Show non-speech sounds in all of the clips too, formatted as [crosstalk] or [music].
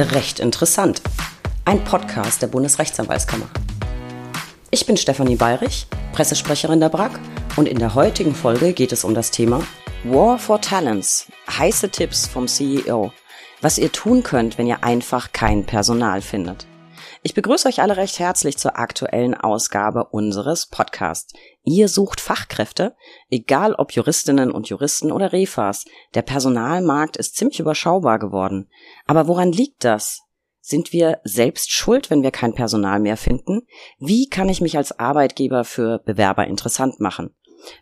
Recht interessant. Ein Podcast der Bundesrechtsanwaltskammer. Ich bin Stefanie Bayrich, Pressesprecherin der BRAG und in der heutigen Folge geht es um das Thema War for Talents. Heiße Tipps vom CEO. Was ihr tun könnt, wenn ihr einfach kein Personal findet. Ich begrüße euch alle recht herzlich zur aktuellen Ausgabe unseres Podcasts. Ihr sucht Fachkräfte, egal ob Juristinnen und Juristen oder Refas. Der Personalmarkt ist ziemlich überschaubar geworden. Aber woran liegt das? Sind wir selbst schuld, wenn wir kein Personal mehr finden? Wie kann ich mich als Arbeitgeber für Bewerber interessant machen?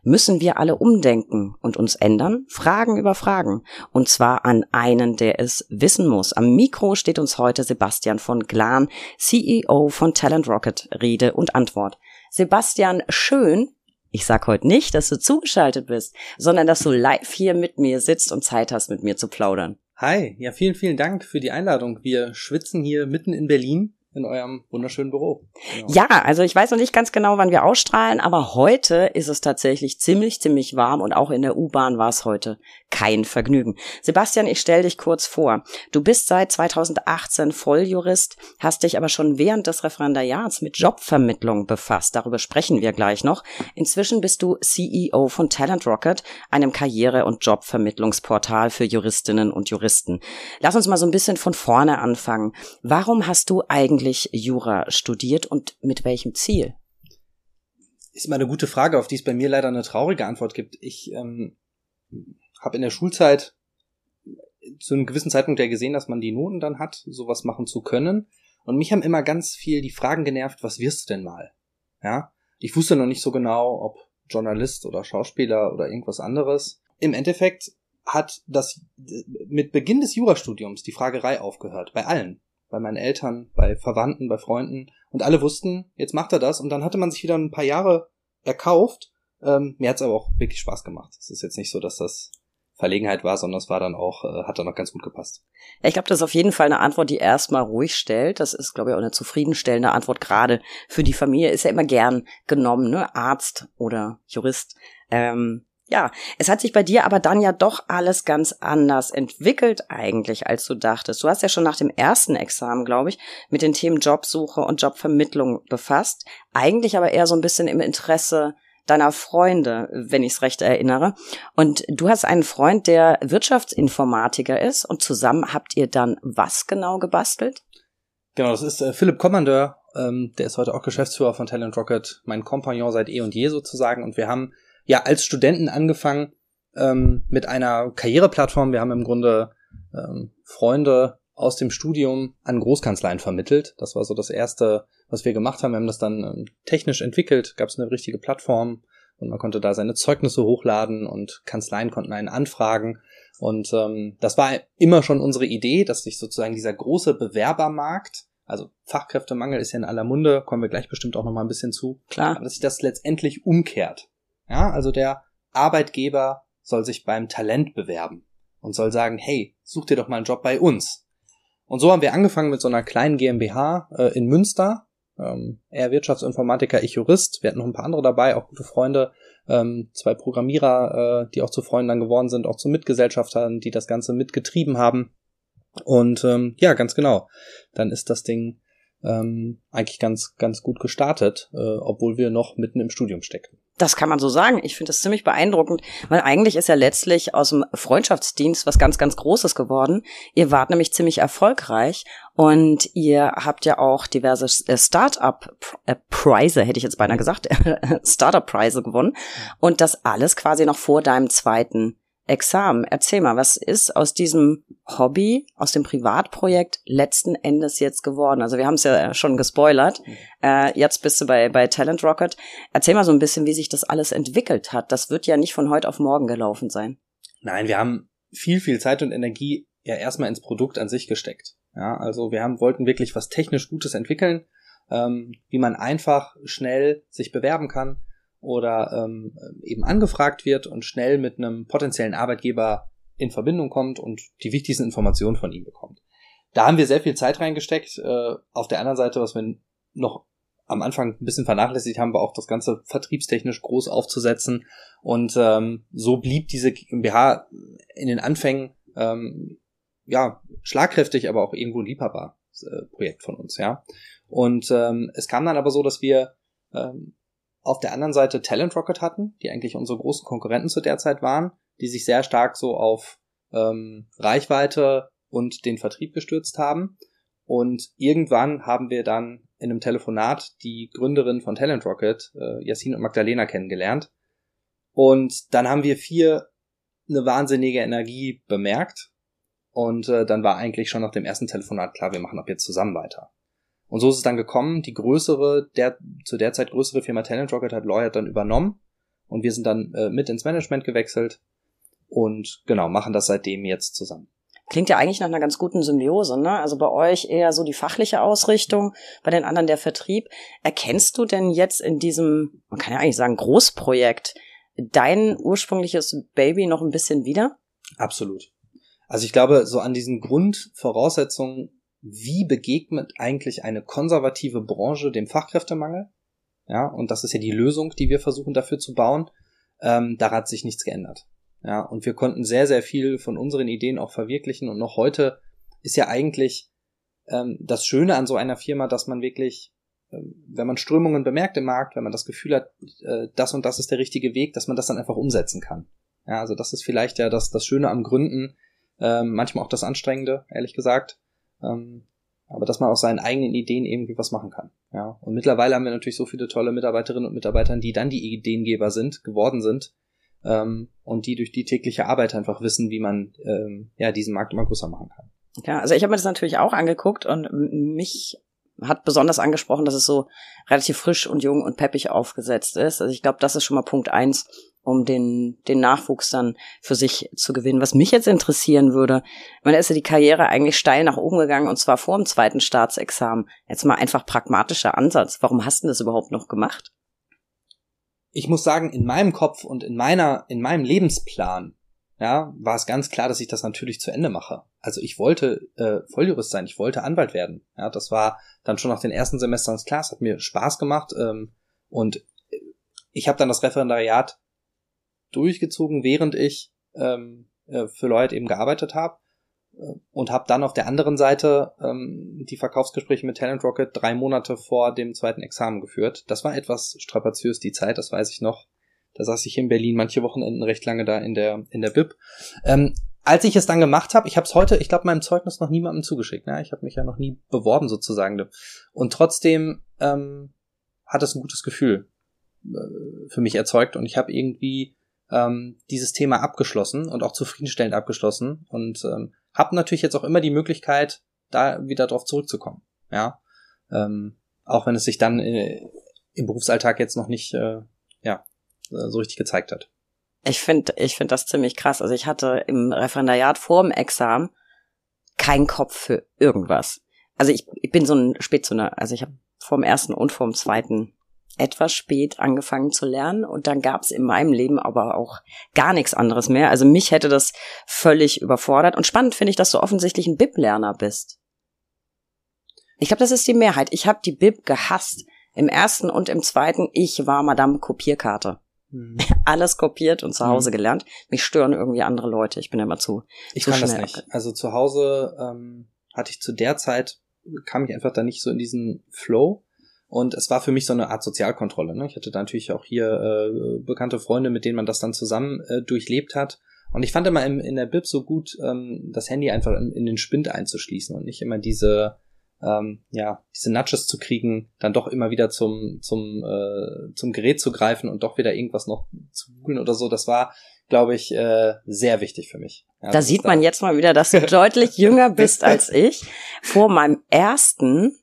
Müssen wir alle umdenken und uns ändern? Fragen über Fragen. Und zwar an einen, der es wissen muss. Am Mikro steht uns heute Sebastian von Glan, CEO von Talent Rocket, Rede und Antwort. Sebastian, schön, ich sag heute nicht, dass du zugeschaltet bist, sondern dass du live hier mit mir sitzt und Zeit hast, mit mir zu plaudern. Hi, ja, vielen, vielen Dank für die Einladung. Wir schwitzen hier mitten in Berlin in eurem wunderschönen Büro. Genau. Ja, also ich weiß noch nicht ganz genau, wann wir ausstrahlen, aber heute ist es tatsächlich ziemlich, ziemlich warm und auch in der U-Bahn war es heute kein Vergnügen. Sebastian, ich stelle dich kurz vor. Du bist seit 2018 Volljurist, hast dich aber schon während des Referendariats mit Jobvermittlung befasst. Darüber sprechen wir gleich noch. Inzwischen bist du CEO von Talent Rocket, einem Karriere- und Jobvermittlungsportal für Juristinnen und Juristen. Lass uns mal so ein bisschen von vorne anfangen. Warum hast du eigentlich Jura studiert und mit welchem Ziel? Ist mal eine gute Frage, auf die es bei mir leider eine traurige Antwort gibt. Ich ähm habe in der Schulzeit zu einem gewissen Zeitpunkt ja gesehen, dass man die Noten dann hat, sowas machen zu können. Und mich haben immer ganz viel die Fragen genervt, was wirst du denn mal? Ja, ich wusste noch nicht so genau, ob Journalist oder Schauspieler oder irgendwas anderes. Im Endeffekt hat das mit Beginn des Jurastudiums die Fragerei aufgehört, bei allen. Bei meinen Eltern, bei Verwandten, bei Freunden. Und alle wussten, jetzt macht er das. Und dann hatte man sich wieder ein paar Jahre erkauft. Ähm, mir hat's aber auch wirklich Spaß gemacht. Es ist jetzt nicht so, dass das Verlegenheit war, sondern es war dann auch, äh, hat dann auch ganz gut gepasst. Ja, ich glaube, das ist auf jeden Fall eine Antwort, die erstmal ruhig stellt. Das ist, glaube ich, auch eine zufriedenstellende Antwort, gerade für die Familie. Ist ja immer gern genommen, ne? Arzt oder Jurist. Ähm, ja, es hat sich bei dir aber dann ja doch alles ganz anders entwickelt eigentlich, als du dachtest. Du hast ja schon nach dem ersten Examen, glaube ich, mit den Themen Jobsuche und Jobvermittlung befasst. Eigentlich aber eher so ein bisschen im Interesse deiner Freunde, wenn ich es recht erinnere. Und du hast einen Freund, der Wirtschaftsinformatiker ist und zusammen habt ihr dann was genau gebastelt? Genau, das ist äh, Philipp Kommandeur, ähm, der ist heute auch Geschäftsführer von Talent Rocket, mein Kompagnon seit eh und je sozusagen. Und wir haben ja als Studenten angefangen ähm, mit einer Karriereplattform. Wir haben im Grunde ähm, Freunde aus dem Studium an Großkanzleien vermittelt. Das war so das erste, was wir gemacht haben. Wir haben das dann ähm, technisch entwickelt, gab es eine richtige Plattform und man konnte da seine Zeugnisse hochladen und Kanzleien konnten einen anfragen. Und ähm, das war immer schon unsere Idee, dass sich sozusagen dieser große Bewerbermarkt, also Fachkräftemangel ist ja in aller Munde, kommen wir gleich bestimmt auch noch mal ein bisschen zu, klar, dass sich das letztendlich umkehrt. Ja, also der Arbeitgeber soll sich beim Talent bewerben und soll sagen, hey, such dir doch mal einen Job bei uns. Und so haben wir angefangen mit so einer kleinen GmbH äh, in Münster. Ähm, er Wirtschaftsinformatiker, ich Jurist. Wir hatten noch ein paar andere dabei, auch gute Freunde, ähm, zwei Programmierer, äh, die auch zu Freunden dann geworden sind, auch zu Mitgesellschaftern, die das Ganze mitgetrieben haben. Und ähm, ja, ganz genau. Dann ist das Ding ähm, eigentlich ganz, ganz gut gestartet, äh, obwohl wir noch mitten im Studium steckten. Das kann man so sagen. Ich finde das ziemlich beeindruckend, weil eigentlich ist ja letztlich aus dem Freundschaftsdienst was ganz, ganz Großes geworden. Ihr wart nämlich ziemlich erfolgreich und ihr habt ja auch diverse äh, Startup-Preise, hätte ich jetzt beinahe gesagt, [laughs] Startup-Preise gewonnen. Und das alles quasi noch vor deinem zweiten Examen. Erzähl mal, was ist aus diesem Hobby, aus dem Privatprojekt letzten Endes jetzt geworden? Also wir haben es ja schon gespoilert. Mhm. Äh, jetzt bist du bei, bei Talent Rocket. Erzähl mal so ein bisschen, wie sich das alles entwickelt hat. Das wird ja nicht von heute auf morgen gelaufen sein. Nein, wir haben viel, viel Zeit und Energie ja erstmal ins Produkt an sich gesteckt. Ja, also wir haben, wollten wirklich was technisch Gutes entwickeln, ähm, wie man einfach schnell sich bewerben kann, oder ähm, eben angefragt wird und schnell mit einem potenziellen Arbeitgeber in Verbindung kommt und die wichtigsten Informationen von ihm bekommt. Da haben wir sehr viel Zeit reingesteckt. Äh, auf der anderen Seite, was wir noch am Anfang ein bisschen vernachlässigt haben, war auch das Ganze vertriebstechnisch groß aufzusetzen. Und ähm, so blieb diese GmbH in den Anfängen ähm, ja, schlagkräftig, aber auch irgendwo liebhaber äh, Projekt von uns, ja. Und ähm, es kam dann aber so, dass wir ähm, auf der anderen Seite Talent Rocket hatten, die eigentlich unsere großen Konkurrenten zu der Zeit waren, die sich sehr stark so auf ähm, Reichweite und den Vertrieb gestürzt haben. Und irgendwann haben wir dann in einem Telefonat die Gründerin von Talent Rocket, äh, Yassin und Magdalena, kennengelernt. Und dann haben wir vier eine wahnsinnige Energie bemerkt. Und äh, dann war eigentlich schon nach dem ersten Telefonat klar, wir machen ab jetzt zusammen weiter. Und so ist es dann gekommen. Die größere, der zu der Zeit größere Firma Talent Rocket hat Lawyer dann übernommen. Und wir sind dann äh, mit ins Management gewechselt. Und genau, machen das seitdem jetzt zusammen. Klingt ja eigentlich nach einer ganz guten Symbiose, ne? Also bei euch eher so die fachliche Ausrichtung, bei den anderen der Vertrieb. Erkennst du denn jetzt in diesem, man kann ja eigentlich sagen, Großprojekt, dein ursprüngliches Baby noch ein bisschen wieder? Absolut. Also ich glaube, so an diesen Grundvoraussetzungen, wie begegnet eigentlich eine konservative Branche dem Fachkräftemangel? Ja, und das ist ja die Lösung, die wir versuchen dafür zu bauen. Ähm, da hat sich nichts geändert. Ja, und wir konnten sehr, sehr viel von unseren Ideen auch verwirklichen. Und noch heute ist ja eigentlich ähm, das Schöne an so einer Firma, dass man wirklich, ähm, wenn man Strömungen bemerkt im Markt, wenn man das Gefühl hat, äh, das und das ist der richtige Weg, dass man das dann einfach umsetzen kann. Ja, also das ist vielleicht ja das, das Schöne am Gründen, ähm, manchmal auch das Anstrengende, ehrlich gesagt. Ähm, aber dass man aus seinen eigenen Ideen irgendwie was machen kann. Ja, und mittlerweile haben wir natürlich so viele tolle Mitarbeiterinnen und Mitarbeiter, die dann die Ideengeber sind, geworden sind, ähm, und die durch die tägliche Arbeit einfach wissen, wie man ähm, ja diesen Markt immer größer machen kann. Ja, also ich habe mir das natürlich auch angeguckt und mich hat besonders angesprochen, dass es so relativ frisch und jung und peppig aufgesetzt ist. Also ich glaube, das ist schon mal Punkt eins, um den, den Nachwuchs dann für sich zu gewinnen. Was mich jetzt interessieren würde, man ist ja die Karriere eigentlich steil nach oben gegangen und zwar vor dem zweiten Staatsexamen. Jetzt mal einfach pragmatischer Ansatz. Warum hast du das überhaupt noch gemacht? ich muss sagen, in meinem Kopf und in meiner, in meinem Lebensplan, ja, war es ganz klar, dass ich das natürlich zu Ende mache. Also ich wollte äh, Volljurist sein, ich wollte Anwalt werden. Ja, das war dann schon nach den ersten Semestern klar, es hat mir Spaß gemacht ähm, und ich habe dann das Referendariat durchgezogen, während ich ähm, äh, für Leute eben gearbeitet habe und habe dann auf der anderen Seite ähm, die Verkaufsgespräche mit Talent Rocket drei Monate vor dem zweiten Examen geführt. Das war etwas strapaziös die Zeit, das weiß ich noch. Da saß ich in Berlin manche Wochenenden recht lange da in der in der Bib. Ähm, als ich es dann gemacht habe, ich habe es heute, ich glaube, meinem Zeugnis noch niemandem zugeschickt. Ne? Ich habe mich ja noch nie beworben sozusagen. Und trotzdem ähm, hat es ein gutes Gefühl äh, für mich erzeugt und ich habe irgendwie ähm, dieses Thema abgeschlossen und auch zufriedenstellend abgeschlossen und ähm, habe natürlich jetzt auch immer die Möglichkeit, da wieder drauf zurückzukommen. Ja, ähm, auch wenn es sich dann äh, im Berufsalltag jetzt noch nicht äh, ja äh, so richtig gezeigt hat. Ich finde, ich finde das ziemlich krass. Also ich hatte im Referendariat vor dem Examen keinen Kopf für irgendwas. Also ich, ich bin so ein Spätzünder. Also ich habe vor dem ersten und vor dem zweiten etwas spät angefangen zu lernen und dann gab es in meinem Leben aber auch gar nichts anderes mehr. Also mich hätte das völlig überfordert und spannend finde ich, dass du offensichtlich ein Bib-Lerner bist. Ich glaube, das ist die Mehrheit. Ich habe die Bib gehasst. Im ersten und im zweiten, ich war Madame Kopierkarte. Hm. [laughs] Alles kopiert und zu Hause hm. gelernt. Mich stören irgendwie andere Leute. Ich bin immer zu. Ich zu kann das nicht. Also zu Hause ähm, hatte ich zu der Zeit, kam ich einfach da nicht so in diesen Flow. Und es war für mich so eine Art Sozialkontrolle. Ne? Ich hatte da natürlich auch hier äh, bekannte Freunde, mit denen man das dann zusammen äh, durchlebt hat. Und ich fand immer im, in der Bib so gut, ähm, das Handy einfach in, in, den Spind einzuschließen und nicht immer diese, ähm, ja, diese Nudges zu kriegen, dann doch immer wieder zum, zum, äh, zum Gerät zu greifen und doch wieder irgendwas noch zu googeln oder so. Das war, glaube ich, äh, sehr wichtig für mich. Ja, da sieht man jetzt mal wieder, dass du [laughs] deutlich jünger bist als ich. Vor meinem ersten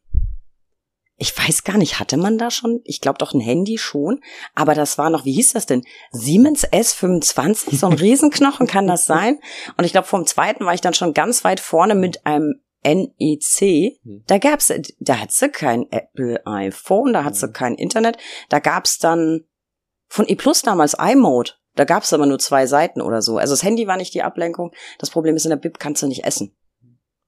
ich weiß gar nicht, hatte man da schon? Ich glaube doch ein Handy schon, aber das war noch, wie hieß das denn? Siemens S25, so ein [laughs] Riesenknochen kann das sein. Und ich glaube, vom zweiten war ich dann schon ganz weit vorne mit einem NEC. Hm. Da gab's, da hat sie kein Apple iPhone, da hat sie hm. kein Internet. Da gab's dann von E Plus damals iMode. Da gab's aber nur zwei Seiten oder so. Also das Handy war nicht die Ablenkung. Das Problem ist, in der Bib kannst du nicht essen.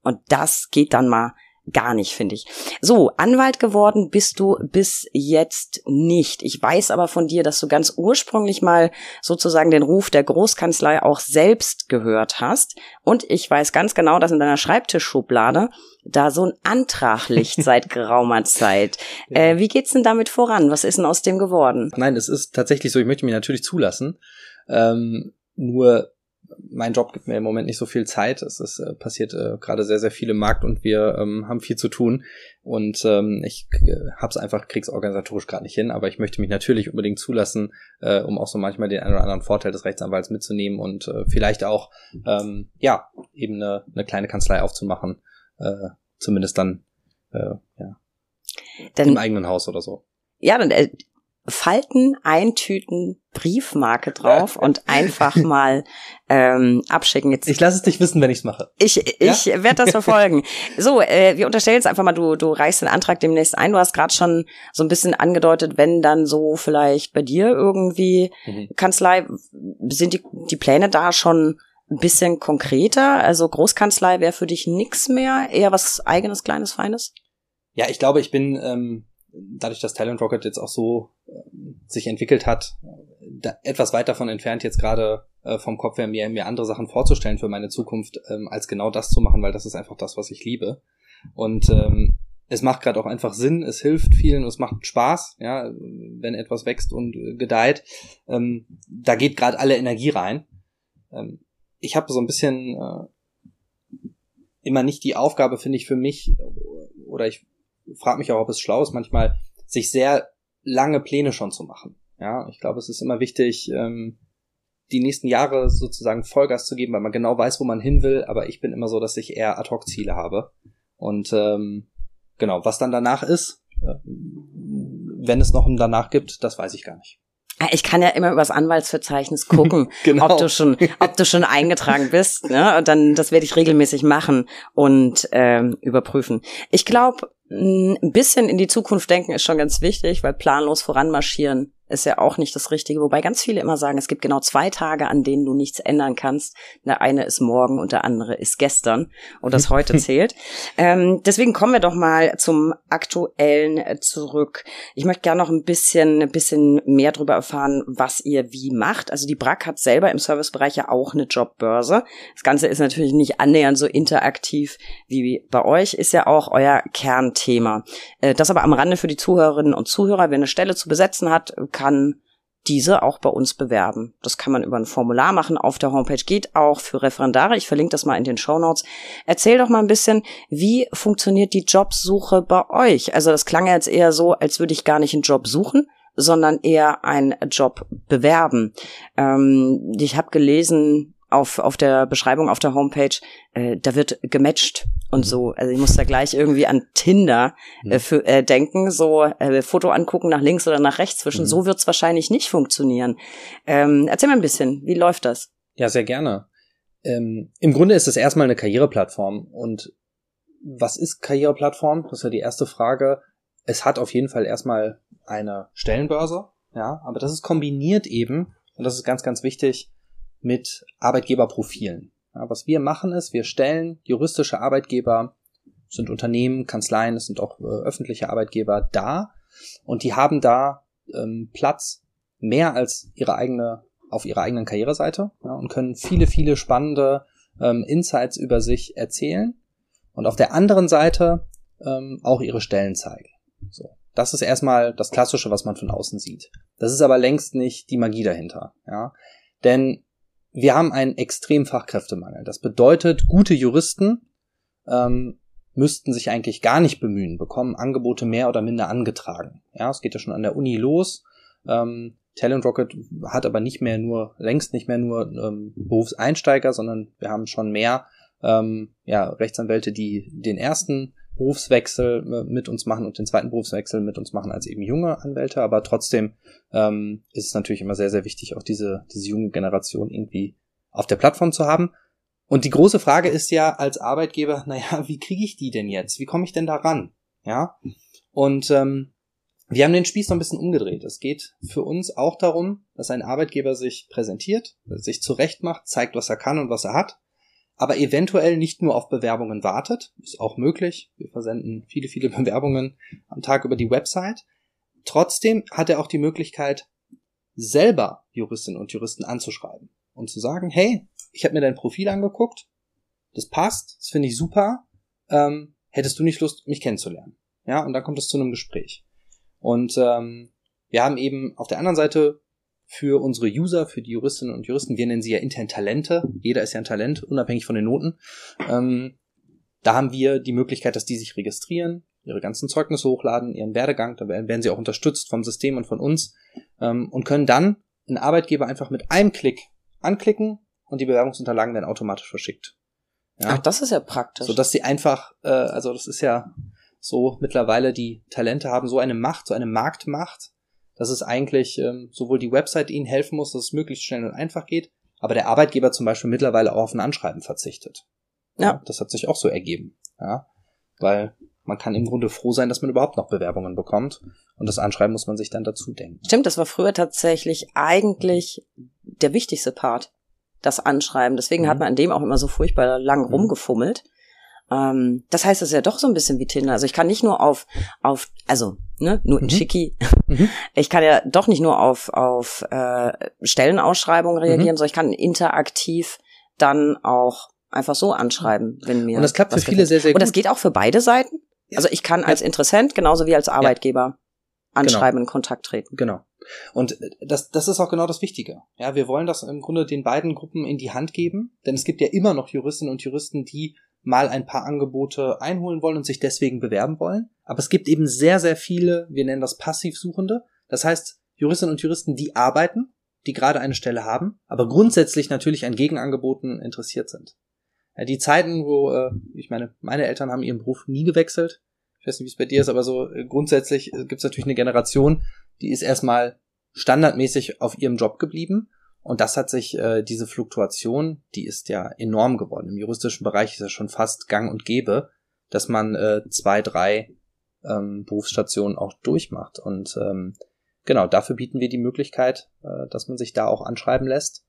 Und das geht dann mal gar nicht, finde ich. So, Anwalt geworden bist du bis jetzt nicht. Ich weiß aber von dir, dass du ganz ursprünglich mal sozusagen den Ruf der Großkanzlei auch selbst gehört hast. Und ich weiß ganz genau, dass in deiner Schreibtischschublade da so ein Antrag liegt [laughs] seit geraumer Zeit. Ja. Äh, wie geht's denn damit voran? Was ist denn aus dem geworden? Nein, es ist tatsächlich so, ich möchte mich natürlich zulassen. Ähm, nur mein Job gibt mir im Moment nicht so viel Zeit. Es ist äh, passiert äh, gerade sehr, sehr viel im Markt und wir ähm, haben viel zu tun. Und ähm, ich äh, hab's einfach kriegsorganisatorisch gerade nicht hin, aber ich möchte mich natürlich unbedingt zulassen, äh, um auch so manchmal den einen oder anderen Vorteil des Rechtsanwalts mitzunehmen und äh, vielleicht auch ähm, ja eben eine, eine kleine Kanzlei aufzumachen, äh, zumindest dann äh, ja Denn, im eigenen Haus oder so. Ja, dann äh, Falten eintüten, Briefmarke drauf und einfach [laughs] mal ähm, abschicken. Jetzt, ich lasse es dich wissen, wenn ich es mache. Ich, ich ja? werde das verfolgen. [laughs] so, äh, wir unterstellen jetzt einfach mal, du, du reichst den Antrag demnächst ein. Du hast gerade schon so ein bisschen angedeutet, wenn dann so vielleicht bei dir irgendwie mhm. Kanzlei, sind die, die Pläne da schon ein bisschen konkreter? Also Großkanzlei wäre für dich nix mehr, eher was eigenes, kleines, feines? Ja, ich glaube, ich bin ähm, dadurch, dass Talent Rocket jetzt auch so äh, sich entwickelt hat, da etwas weit davon entfernt, jetzt gerade äh, vom Kopf her mir, mir andere Sachen vorzustellen für meine Zukunft, ähm, als genau das zu machen, weil das ist einfach das, was ich liebe. Und ähm, es macht gerade auch einfach Sinn, es hilft vielen es macht Spaß, ja, wenn etwas wächst und äh, gedeiht. Ähm, da geht gerade alle Energie rein. Ähm, ich habe so ein bisschen äh, immer nicht die Aufgabe, finde ich, für mich, oder ich frage mich auch, ob es schlau ist, manchmal sich sehr lange Pläne schon zu machen. Ja, ich glaube, es ist immer wichtig, ähm, die nächsten Jahre sozusagen Vollgas zu geben, weil man genau weiß, wo man hin will. Aber ich bin immer so, dass ich eher Ad-Hoc-Ziele habe. Und ähm, genau, was dann danach ist, äh, wenn es noch ein danach gibt, das weiß ich gar nicht. Ah, ich kann ja immer übers Anwaltsverzeichnis gucken, [laughs] genau. ob du schon, ob du schon eingetragen bist. Ne? Und dann, das werde ich regelmäßig machen und ähm, überprüfen. Ich glaube, ein bisschen in die Zukunft denken ist schon ganz wichtig, weil planlos voranmarschieren ist ja auch nicht das Richtige. Wobei ganz viele immer sagen, es gibt genau zwei Tage, an denen du nichts ändern kannst. Der eine ist morgen und der andere ist gestern und das heute [laughs] zählt. Ähm, deswegen kommen wir doch mal zum aktuellen äh, zurück. Ich möchte gerne noch ein bisschen, ein bisschen mehr darüber erfahren, was ihr wie macht. Also die BRAC hat selber im Servicebereich ja auch eine Jobbörse. Das Ganze ist natürlich nicht annähernd so interaktiv wie bei euch, ist ja auch euer Kernthema. Äh, das aber am Rande für die Zuhörerinnen und Zuhörer, wer eine Stelle zu besetzen hat, kann diese auch bei uns bewerben. Das kann man über ein Formular machen. Auf der Homepage geht auch für Referendare. Ich verlinke das mal in den Show Notes. Erzähl doch mal ein bisschen, wie funktioniert die Jobsuche bei euch? Also das klang jetzt eher so, als würde ich gar nicht einen Job suchen, sondern eher einen Job bewerben. Ähm, ich habe gelesen, auf, auf der Beschreibung auf der Homepage, äh, da wird gematcht und mhm. so. Also ich muss da gleich irgendwie an Tinder äh, mhm. für, äh, denken, so äh, Foto angucken nach links oder nach rechts zwischen. Mhm. So wird's wahrscheinlich nicht funktionieren. Ähm, erzähl mal ein bisschen, wie läuft das? Ja, sehr gerne. Ähm, Im Grunde ist es erstmal eine Karriereplattform. Und was ist Karriereplattform? Das ist ja die erste Frage. Es hat auf jeden Fall erstmal eine Stellenbörse, ja, aber das ist kombiniert eben, und das ist ganz, ganz wichtig, mit Arbeitgeberprofilen. Ja, was wir machen ist, wir stellen juristische Arbeitgeber, sind Unternehmen, Kanzleien, es sind auch äh, öffentliche Arbeitgeber da und die haben da ähm, Platz mehr als ihre eigene auf ihrer eigenen Karriereseite ja, und können viele, viele spannende ähm, Insights über sich erzählen und auf der anderen Seite ähm, auch ihre Stellen zeigen. So. Das ist erstmal das Klassische, was man von außen sieht. Das ist aber längst nicht die Magie dahinter. Ja? Denn wir haben einen extremen Fachkräftemangel. Das bedeutet, gute Juristen ähm, müssten sich eigentlich gar nicht bemühen, bekommen Angebote mehr oder minder angetragen. Ja, es geht ja schon an der Uni los. Ähm, Talent Rocket hat aber nicht mehr nur, längst nicht mehr nur ähm, Berufseinsteiger, sondern wir haben schon mehr ähm, ja, Rechtsanwälte, die den ersten Berufswechsel äh, mit uns machen und den zweiten Berufswechsel mit uns machen als eben junge Anwälte, aber trotzdem ähm, ist es natürlich immer sehr, sehr wichtig, auch diese, diese junge Generation irgendwie auf der Plattform zu haben. Und die große Frage ist ja als Arbeitgeber, naja, wie kriege ich die denn jetzt? Wie komme ich denn da ran? Ja. Und ähm, wir haben den Spieß so ein bisschen umgedreht. Es geht für uns auch darum, dass ein Arbeitgeber sich präsentiert, sich zurecht macht, zeigt, was er kann und was er hat, aber eventuell nicht nur auf Bewerbungen wartet, ist auch möglich. Wir versenden viele, viele [laughs] Bewerbungen am Tag über die Website. Trotzdem hat er auch die Möglichkeit, selber Juristinnen und Juristen anzuschreiben und zu sagen, hey, ich habe mir dein Profil angeguckt, das passt, das finde ich super, ähm, hättest du nicht Lust, mich kennenzulernen? Ja, und dann kommt es zu einem Gespräch. Und ähm, wir haben eben auf der anderen Seite für unsere User, für die Juristinnen und Juristen, wir nennen sie ja intern Talente, jeder ist ja ein Talent, unabhängig von den Noten, ähm, da haben wir die Möglichkeit, dass die sich registrieren, ihre ganzen Zeugnisse hochladen, ihren Werdegang, da werden sie auch unterstützt vom System und von uns ähm, und können dann einen Arbeitgeber einfach mit einem Klick anklicken und die Bewerbungsunterlagen werden automatisch verschickt. Ja? Ach, das ist ja praktisch. So dass sie einfach, äh, also das ist ja so mittlerweile, die Talente haben so eine Macht, so eine Marktmacht, dass es eigentlich ähm, sowohl die Website ihnen helfen muss, dass es möglichst schnell und einfach geht, aber der Arbeitgeber zum Beispiel mittlerweile auch auf ein Anschreiben verzichtet. Ja. ja. Das hat sich auch so ergeben. Ja. Weil man kann im Grunde froh sein, dass man überhaupt noch Bewerbungen bekommt. Und das Anschreiben muss man sich dann dazu denken. Stimmt, das war früher tatsächlich eigentlich der wichtigste Part. Das Anschreiben. Deswegen mhm. hat man an dem auch immer so furchtbar lang mhm. rumgefummelt. Ähm, das heißt, es ist ja doch so ein bisschen wie Tinder. Also ich kann nicht nur auf, auf, also, ne, nur in mhm. Schicki. Mhm. [laughs] Ich kann ja doch nicht nur auf, auf äh, Stellenausschreibungen reagieren, mhm. sondern ich kann interaktiv dann auch einfach so anschreiben, wenn mir. Und das klappt für viele sehr, sehr gut. Und das geht auch für beide Seiten. Also ich kann als Interessent genauso wie als Arbeitgeber ja. anschreiben, genau. in Kontakt treten. Genau. Und äh, das, das ist auch genau das Wichtige. Ja, wir wollen das im Grunde den beiden Gruppen in die Hand geben, denn es gibt ja immer noch Juristinnen und Juristen, die mal ein paar Angebote einholen wollen und sich deswegen bewerben wollen. Aber es gibt eben sehr, sehr viele, wir nennen das Passivsuchende. Das heißt, Juristinnen und Juristen, die arbeiten, die gerade eine Stelle haben, aber grundsätzlich natürlich an Gegenangeboten interessiert sind. Die Zeiten, wo, äh, ich meine, meine Eltern haben ihren Beruf nie gewechselt. Ich weiß nicht, wie es bei dir ist, aber so äh, grundsätzlich äh, gibt es natürlich eine Generation, die ist erstmal standardmäßig auf ihrem Job geblieben und das hat sich, äh, diese Fluktuation, die ist ja enorm geworden. Im juristischen Bereich ist ja schon fast gang und gäbe, dass man äh, zwei, drei ähm, Berufsstationen auch durchmacht. Und ähm, genau, dafür bieten wir die Möglichkeit, äh, dass man sich da auch anschreiben lässt.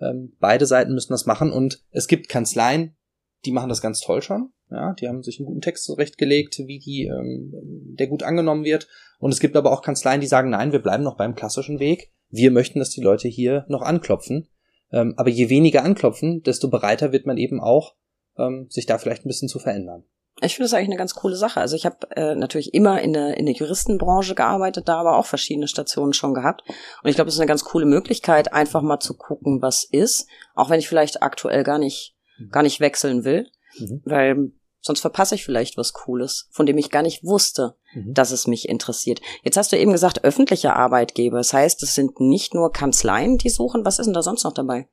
Ähm, beide Seiten müssen das machen und es gibt Kanzleien, die machen das ganz toll schon. Ja, die haben sich einen guten Text zurechtgelegt, wie die, ähm, der gut angenommen wird. Und es gibt aber auch Kanzleien, die sagen, nein, wir bleiben noch beim klassischen Weg wir möchten, dass die Leute hier noch anklopfen. Ähm, aber je weniger anklopfen, desto bereiter wird man eben auch, ähm, sich da vielleicht ein bisschen zu verändern. Ich finde das eigentlich eine ganz coole Sache. Also ich habe äh, natürlich immer in der, in der Juristenbranche gearbeitet, da aber auch verschiedene Stationen schon gehabt. Und ich glaube, es ist eine ganz coole Möglichkeit, einfach mal zu gucken, was ist, auch wenn ich vielleicht aktuell gar nicht, mhm. gar nicht wechseln will. Mhm. Weil Sonst verpasse ich vielleicht was Cooles, von dem ich gar nicht wusste, mhm. dass es mich interessiert. Jetzt hast du eben gesagt, öffentliche Arbeitgeber. Das heißt, es sind nicht nur Kanzleien, die suchen. Was ist denn da sonst noch dabei?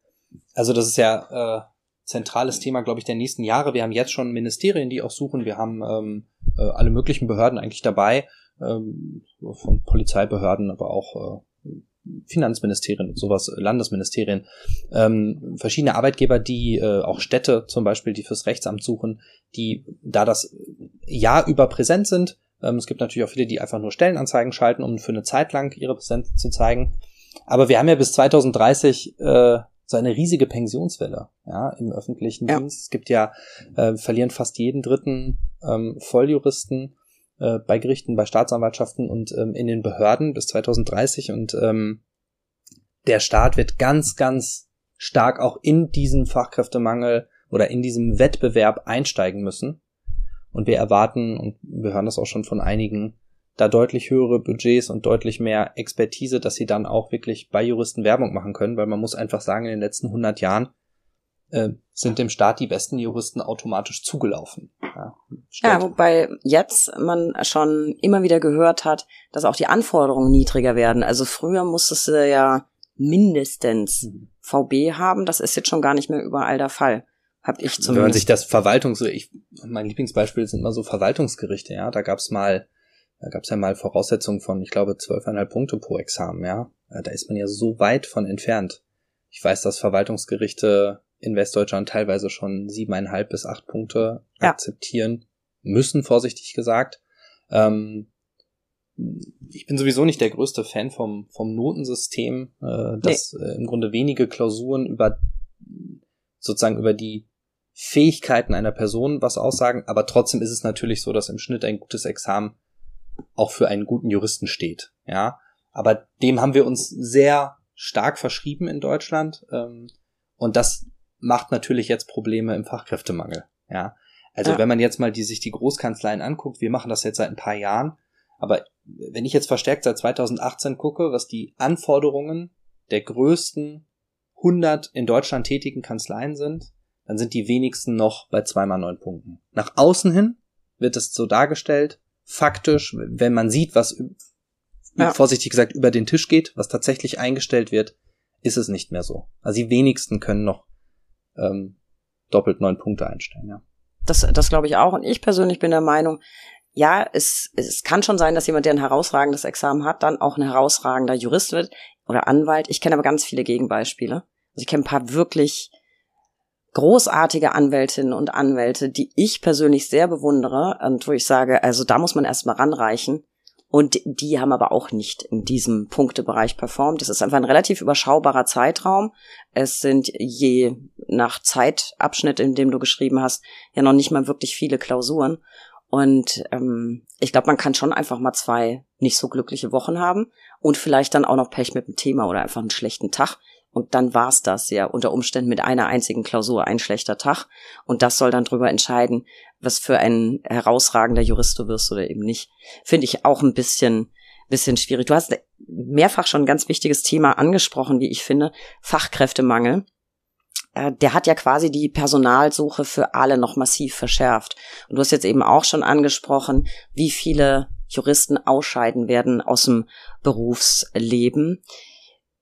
Also das ist ja äh, zentrales Thema, glaube ich, der nächsten Jahre. Wir haben jetzt schon Ministerien, die auch suchen. Wir haben ähm, äh, alle möglichen Behörden eigentlich dabei, ähm, von Polizeibehörden, aber auch äh, Finanzministerien, sowas, Landesministerien, ähm, verschiedene Arbeitgeber, die äh, auch Städte zum Beispiel, die fürs Rechtsamt suchen, die da das Jahr über präsent sind. Ähm, es gibt natürlich auch viele, die einfach nur Stellenanzeigen schalten, um für eine Zeit lang ihre Präsenz zu zeigen. Aber wir haben ja bis 2030 äh, so eine riesige Pensionswelle ja, im öffentlichen ja. Dienst. Es gibt ja, äh, verlieren fast jeden dritten ähm, Volljuristen äh, bei Gerichten, bei Staatsanwaltschaften und ähm, in den Behörden bis 2030 und ähm, der Staat wird ganz, ganz stark auch in diesen Fachkräftemangel oder in diesem Wettbewerb einsteigen müssen. Und wir erwarten, und wir hören das auch schon von einigen, da deutlich höhere Budgets und deutlich mehr Expertise, dass sie dann auch wirklich bei Juristen Werbung machen können, weil man muss einfach sagen, in den letzten 100 Jahren äh, sind dem Staat die besten Juristen automatisch zugelaufen. Ja, ja, wobei jetzt man schon immer wieder gehört hat, dass auch die Anforderungen niedriger werden. Also früher musstest du ja mindestens mhm. VB haben, das ist jetzt schon gar nicht mehr überall der Fall. Hab ich zumindest. Wenn man sich das Verwaltungs... Ich, mein Lieblingsbeispiel sind immer so Verwaltungsgerichte, ja. Da gab's mal, da gab's ja mal Voraussetzungen von, ich glaube, zwölfeinhalb Punkte pro Examen, ja. Da ist man ja so weit von entfernt. Ich weiß, dass Verwaltungsgerichte in Westdeutschland teilweise schon siebeneinhalb bis acht Punkte ja. akzeptieren müssen, vorsichtig gesagt. Ähm, ich bin sowieso nicht der größte Fan vom, vom Notensystem, äh, das nee. äh, im Grunde wenige Klausuren über sozusagen über die Fähigkeiten einer Person was aussagen, aber trotzdem ist es natürlich so, dass im Schnitt ein gutes Examen auch für einen guten Juristen steht. Ja, aber dem haben wir uns sehr stark verschrieben in Deutschland ähm, und das macht natürlich jetzt Probleme im Fachkräftemangel. Ja, also ja. wenn man jetzt mal die sich die Großkanzleien anguckt, wir machen das jetzt seit ein paar Jahren, aber wenn ich jetzt verstärkt seit 2018 gucke, was die Anforderungen der größten 100 in Deutschland tätigen Kanzleien sind, dann sind die wenigsten noch bei zweimal neun Punkten. Nach außen hin wird es so dargestellt, faktisch, wenn man sieht, was ja. vorsichtig gesagt über den Tisch geht, was tatsächlich eingestellt wird, ist es nicht mehr so. Also die wenigsten können noch ähm, doppelt neun Punkte einstellen, ja. Das, das glaube ich auch. Und ich persönlich bin der Meinung, ja, es, es kann schon sein, dass jemand, der ein herausragendes Examen hat, dann auch ein herausragender Jurist wird oder Anwalt. Ich kenne aber ganz viele Gegenbeispiele. Also ich kenne ein paar wirklich großartige Anwältinnen und Anwälte, die ich persönlich sehr bewundere und wo ich sage, also da muss man erstmal ranreichen. Und die haben aber auch nicht in diesem Punktebereich performt. Das ist einfach ein relativ überschaubarer Zeitraum. Es sind je nach Zeitabschnitt, in dem du geschrieben hast, ja noch nicht mal wirklich viele Klausuren. Und ähm, ich glaube, man kann schon einfach mal zwei nicht so glückliche Wochen haben und vielleicht dann auch noch Pech mit dem Thema oder einfach einen schlechten Tag. Und dann war's das ja unter Umständen mit einer einzigen Klausur ein schlechter Tag. Und das soll dann drüber entscheiden, was für ein herausragender Jurist du wirst oder eben nicht. Finde ich auch ein bisschen, bisschen schwierig. Du hast mehrfach schon ein ganz wichtiges Thema angesprochen, wie ich finde, Fachkräftemangel. Äh, der hat ja quasi die Personalsuche für alle noch massiv verschärft. Und du hast jetzt eben auch schon angesprochen, wie viele Juristen ausscheiden werden aus dem Berufsleben.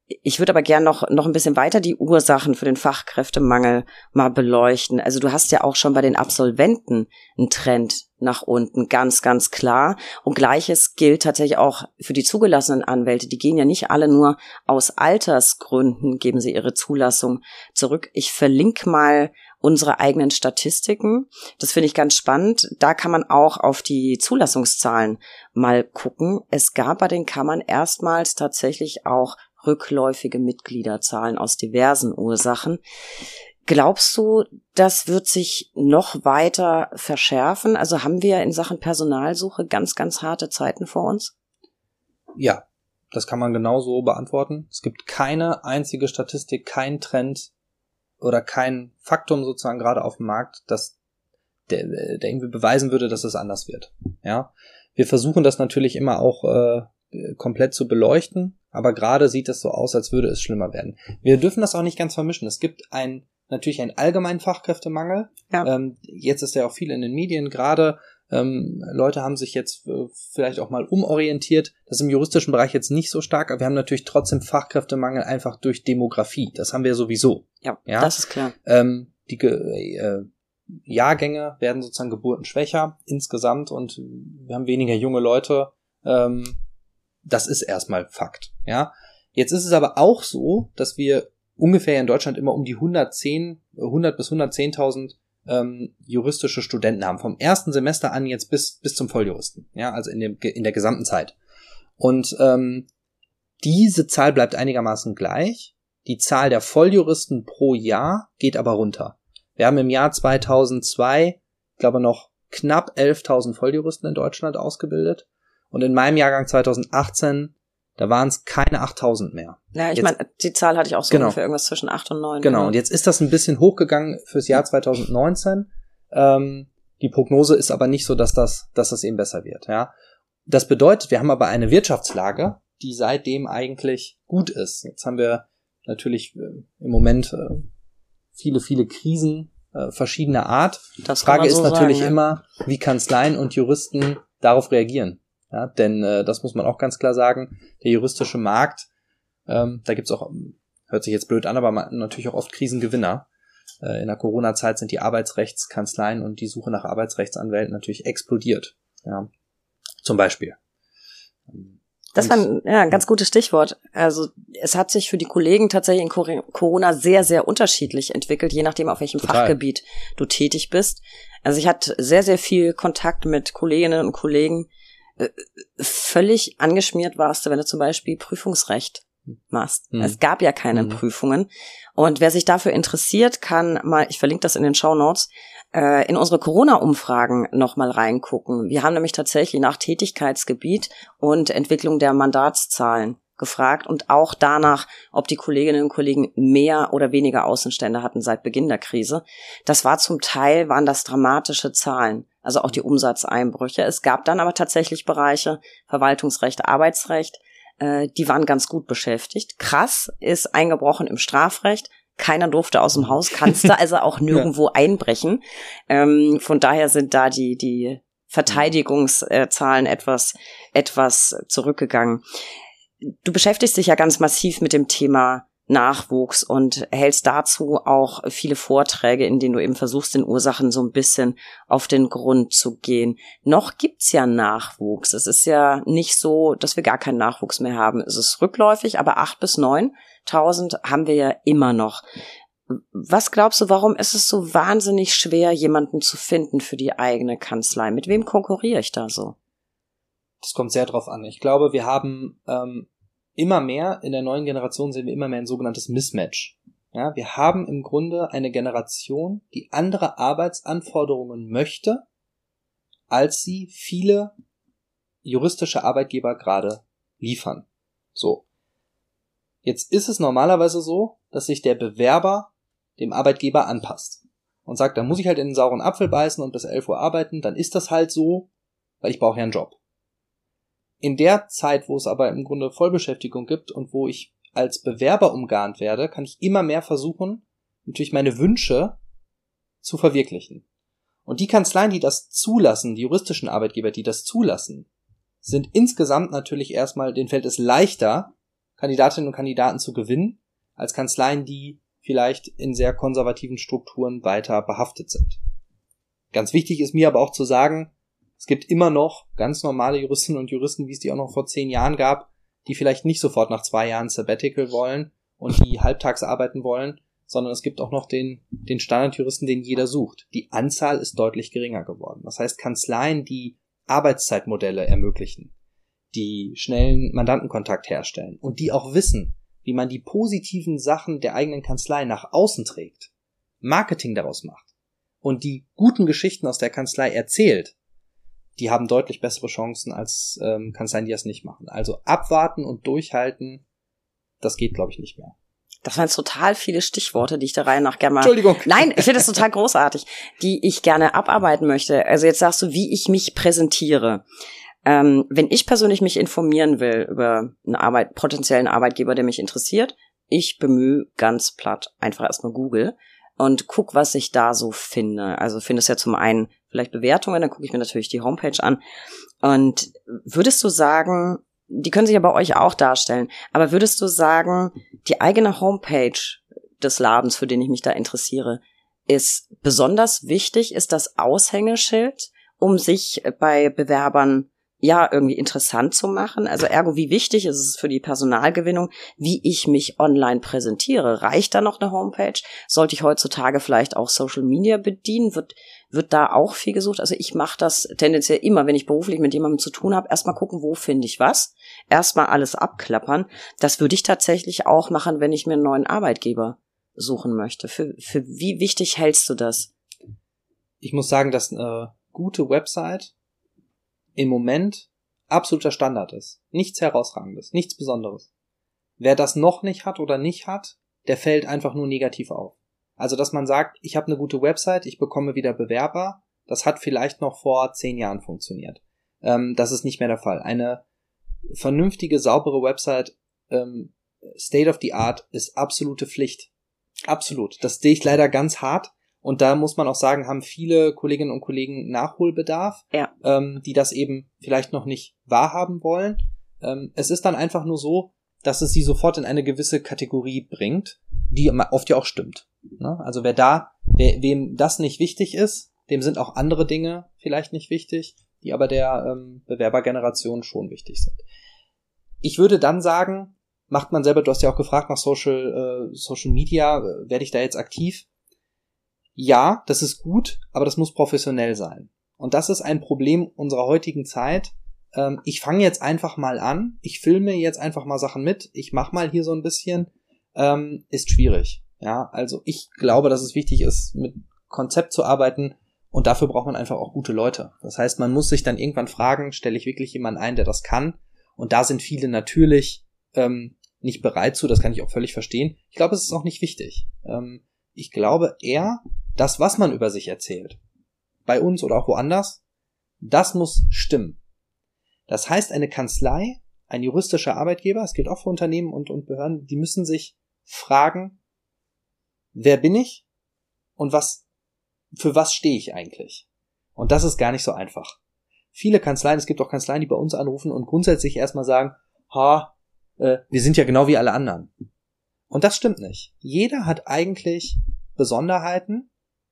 Ich würde aber gern noch, noch ein bisschen weiter die Ursachen für den Fachkräftemangel mal beleuchten. Also du hast ja auch schon bei den Absolventen einen Trend nach unten, ganz, ganz klar. Und gleiches gilt tatsächlich auch für die zugelassenen Anwälte. Die gehen ja nicht alle nur aus Altersgründen, geben sie ihre Zulassung zurück. Ich verlinke mal unsere eigenen Statistiken. Das finde ich ganz spannend. Da kann man auch auf die Zulassungszahlen mal gucken. Es gab bei den Kammern erstmals tatsächlich auch rückläufige Mitgliederzahlen aus diversen Ursachen. Glaubst du, das wird sich noch weiter verschärfen? Also haben wir in Sachen Personalsuche ganz, ganz harte Zeiten vor uns? Ja, das kann man genauso beantworten. Es gibt keine einzige Statistik, kein Trend oder kein Faktum sozusagen gerade auf dem Markt, dass der, der irgendwie beweisen würde, dass es anders wird. Ja, wir versuchen das natürlich immer auch äh, komplett zu beleuchten. Aber gerade sieht es so aus, als würde es schlimmer werden. Wir dürfen das auch nicht ganz vermischen. Es gibt ein, natürlich einen allgemeinen Fachkräftemangel. Ja. Ähm, jetzt ist ja auch viel in den Medien gerade. Ähm, Leute haben sich jetzt äh, vielleicht auch mal umorientiert. Das ist im juristischen Bereich jetzt nicht so stark, aber wir haben natürlich trotzdem Fachkräftemangel einfach durch Demografie. Das haben wir sowieso. Ja, ja? das ist klar. Ähm, die äh, Jahrgänge werden sozusagen Geburten schwächer insgesamt und wir haben weniger junge Leute. Ähm, das ist erstmal Fakt, ja. Jetzt ist es aber auch so, dass wir ungefähr in Deutschland immer um die 110, 100 bis 110.000 ähm, juristische Studenten haben. Vom ersten Semester an jetzt bis, bis zum Volljuristen. Ja, also in, dem, in der gesamten Zeit. Und ähm, diese Zahl bleibt einigermaßen gleich. Die Zahl der Volljuristen pro Jahr geht aber runter. Wir haben im Jahr 2002, ich glaube noch knapp 11.000 Volljuristen in Deutschland ausgebildet. Und in meinem Jahrgang 2018, da waren es keine 8000 mehr. Ja, ich meine, die Zahl hatte ich auch so genau. ungefähr irgendwas zwischen 8 und 9. Genau, und jetzt ist das ein bisschen hochgegangen fürs Jahr 2019. Ähm, die Prognose ist aber nicht so, dass das, dass das eben besser wird. Ja, Das bedeutet, wir haben aber eine Wirtschaftslage, die seitdem eigentlich gut ist. Jetzt haben wir natürlich äh, im Moment äh, viele, viele Krisen äh, verschiedener Art. Das Frage so ist natürlich sagen, ja. immer, wie Kanzleien und Juristen darauf reagieren. Ja, denn äh, das muss man auch ganz klar sagen, der juristische Markt, ähm, da gibt's auch, hört sich jetzt blöd an, aber man, natürlich auch oft Krisengewinner. Äh, in der Corona-Zeit sind die Arbeitsrechtskanzleien und die Suche nach Arbeitsrechtsanwälten natürlich explodiert. Ja, zum Beispiel. Das war ein, ja, ein ganz gutes Stichwort. Also es hat sich für die Kollegen tatsächlich in Corona sehr, sehr unterschiedlich entwickelt, je nachdem, auf welchem Total. Fachgebiet du tätig bist. Also ich hatte sehr, sehr viel Kontakt mit Kolleginnen und Kollegen, völlig angeschmiert warst, wenn du zum Beispiel Prüfungsrecht machst. Mhm. Es gab ja keine mhm. Prüfungen. Und wer sich dafür interessiert, kann mal, ich verlinke das in den Show Notes, äh, in unsere Corona-Umfragen nochmal reingucken. Wir haben nämlich tatsächlich nach Tätigkeitsgebiet und Entwicklung der Mandatszahlen gefragt und auch danach, ob die Kolleginnen und Kollegen mehr oder weniger Außenstände hatten seit Beginn der Krise. Das war zum Teil, waren das dramatische Zahlen, also auch die Umsatzeinbrüche. Es gab dann aber tatsächlich Bereiche, Verwaltungsrecht, Arbeitsrecht, äh, die waren ganz gut beschäftigt. Krass ist eingebrochen im Strafrecht. Keiner durfte aus dem Haus, kannst du also auch [laughs] nirgendwo ja. einbrechen. Ähm, von daher sind da die, die Verteidigungszahlen etwas, etwas zurückgegangen du beschäftigst dich ja ganz massiv mit dem Thema Nachwuchs und hältst dazu auch viele Vorträge, in denen du eben versuchst, den Ursachen so ein bisschen auf den Grund zu gehen. Noch gibt's ja Nachwuchs. Es ist ja nicht so, dass wir gar keinen Nachwuchs mehr haben. Es ist rückläufig, aber acht bis neuntausend haben wir ja immer noch. Was glaubst du, warum ist es so wahnsinnig schwer, jemanden zu finden für die eigene Kanzlei? Mit wem konkurriere ich da so? Das kommt sehr drauf an. Ich glaube, wir haben ähm, immer mehr, in der neuen Generation sehen wir immer mehr ein sogenanntes Mismatch. Ja, wir haben im Grunde eine Generation, die andere Arbeitsanforderungen möchte, als sie viele juristische Arbeitgeber gerade liefern. So. Jetzt ist es normalerweise so, dass sich der Bewerber dem Arbeitgeber anpasst und sagt, dann muss ich halt in den sauren Apfel beißen und bis 11 Uhr arbeiten, dann ist das halt so, weil ich brauche ja einen Job. In der Zeit, wo es aber im Grunde Vollbeschäftigung gibt und wo ich als Bewerber umgarnt werde, kann ich immer mehr versuchen, natürlich meine Wünsche zu verwirklichen. Und die Kanzleien, die das zulassen, die juristischen Arbeitgeber, die das zulassen, sind insgesamt natürlich erstmal, den fällt es leichter, Kandidatinnen und Kandidaten zu gewinnen, als Kanzleien, die vielleicht in sehr konservativen Strukturen weiter behaftet sind. Ganz wichtig ist mir aber auch zu sagen, es gibt immer noch ganz normale Juristinnen und Juristen, wie es die auch noch vor zehn Jahren gab, die vielleicht nicht sofort nach zwei Jahren Sabbatical wollen und die halbtags arbeiten wollen, sondern es gibt auch noch den, den Standardjuristen, den jeder sucht. Die Anzahl ist deutlich geringer geworden. Das heißt, Kanzleien, die Arbeitszeitmodelle ermöglichen, die schnellen Mandantenkontakt herstellen und die auch wissen, wie man die positiven Sachen der eigenen Kanzlei nach außen trägt, Marketing daraus macht und die guten Geschichten aus der Kanzlei erzählt, die haben deutlich bessere Chancen als ähm, Kanzleien, die das nicht machen. Also abwarten und durchhalten, das geht, glaube ich, nicht mehr. Das waren jetzt total viele Stichworte, die ich der Reihe nach gerne mal. Entschuldigung. Nein, ich finde das total großartig, die ich gerne abarbeiten möchte. Also jetzt sagst du, wie ich mich präsentiere. Ähm, wenn ich persönlich mich informieren will über einen Arbeit, potenziellen Arbeitgeber, der mich interessiert, ich bemühe ganz platt einfach erstmal Google und guck, was ich da so finde. Also findest ja zum einen vielleicht Bewertungen, dann gucke ich mir natürlich die Homepage an. Und würdest du sagen, die können sich ja bei euch auch darstellen, aber würdest du sagen, die eigene Homepage des Ladens, für den ich mich da interessiere, ist besonders wichtig, ist das Aushängeschild, um sich bei Bewerbern ja irgendwie interessant zu machen. Also ergo, wie wichtig ist es für die Personalgewinnung, wie ich mich online präsentiere? Reicht da noch eine Homepage? Sollte ich heutzutage vielleicht auch Social Media bedienen? Wird wird da auch viel gesucht. Also ich mache das tendenziell immer, wenn ich beruflich mit jemandem zu tun habe, erstmal gucken, wo finde ich was, erstmal alles abklappern. Das würde ich tatsächlich auch machen, wenn ich mir einen neuen Arbeitgeber suchen möchte. Für, für wie wichtig hältst du das? Ich muss sagen, dass eine gute Website im Moment absoluter Standard ist. Nichts herausragendes, nichts Besonderes. Wer das noch nicht hat oder nicht hat, der fällt einfach nur negativ auf. Also, dass man sagt, ich habe eine gute Website, ich bekomme wieder Bewerber, das hat vielleicht noch vor zehn Jahren funktioniert. Ähm, das ist nicht mehr der Fall. Eine vernünftige, saubere Website, ähm, State of the Art, ist absolute Pflicht. Absolut. Das sehe ich leider ganz hart. Und da muss man auch sagen, haben viele Kolleginnen und Kollegen Nachholbedarf, ja. ähm, die das eben vielleicht noch nicht wahrhaben wollen. Ähm, es ist dann einfach nur so, dass es sie sofort in eine gewisse Kategorie bringt, die oft ja auch stimmt. Ne? Also wer da, wer, wem das nicht wichtig ist, dem sind auch andere Dinge vielleicht nicht wichtig, die aber der ähm, Bewerbergeneration schon wichtig sind. Ich würde dann sagen, macht man selber, du hast ja auch gefragt nach Social, äh, Social Media, äh, werde ich da jetzt aktiv? Ja, das ist gut, aber das muss professionell sein. Und das ist ein Problem unserer heutigen Zeit. ähm, ich fange jetzt einfach mal an, ich filme jetzt einfach mal Sachen mit, ich mach mal hier so ein bisschen, ähm, ist schwierig. Ja, also ich glaube, dass es wichtig ist, mit Konzept zu arbeiten und dafür braucht man einfach auch gute Leute. Das heißt, man muss sich dann irgendwann fragen, stelle ich wirklich jemanden ein, der das kann? Und da sind viele natürlich ähm, nicht bereit zu, das kann ich auch völlig verstehen. Ich glaube, es ist auch nicht wichtig. Ähm, ich glaube eher, das, was man über sich erzählt, bei uns oder auch woanders, das muss stimmen. Das heißt, eine Kanzlei, ein juristischer Arbeitgeber, es gilt auch für Unternehmen und, und Behörden, die müssen sich fragen, wer bin ich und was, für was stehe ich eigentlich? Und das ist gar nicht so einfach. Viele Kanzleien, es gibt auch Kanzleien, die bei uns anrufen und grundsätzlich erstmal sagen, ha, äh, wir sind ja genau wie alle anderen. Und das stimmt nicht. Jeder hat eigentlich Besonderheiten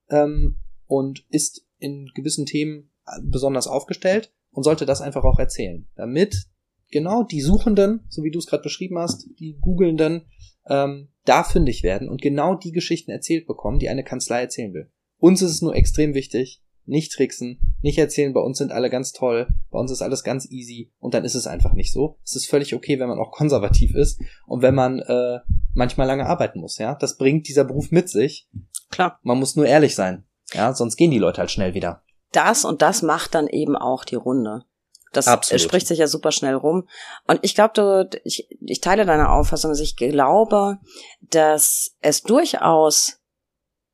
ähm, und ist in gewissen Themen besonders aufgestellt und sollte das einfach auch erzählen, damit genau die Suchenden, so wie du es gerade beschrieben hast, die Googelnden, ähm, da fündig werden und genau die Geschichten erzählt bekommen, die eine Kanzlei erzählen will. Uns ist es nur extrem wichtig, nicht tricksen, nicht erzählen, bei uns sind alle ganz toll, bei uns ist alles ganz easy und dann ist es einfach nicht so. Es ist völlig okay, wenn man auch [laughs] konservativ ist und wenn man äh, manchmal lange arbeiten muss, ja. Das bringt dieser Beruf mit sich. Klar. Man muss nur ehrlich sein, ja, sonst gehen die Leute halt schnell wieder. Das und das macht dann eben auch die Runde. Das Absolut. spricht sich ja super schnell rum. Und ich glaube, ich, ich teile deine Auffassung. Also ich glaube, dass es durchaus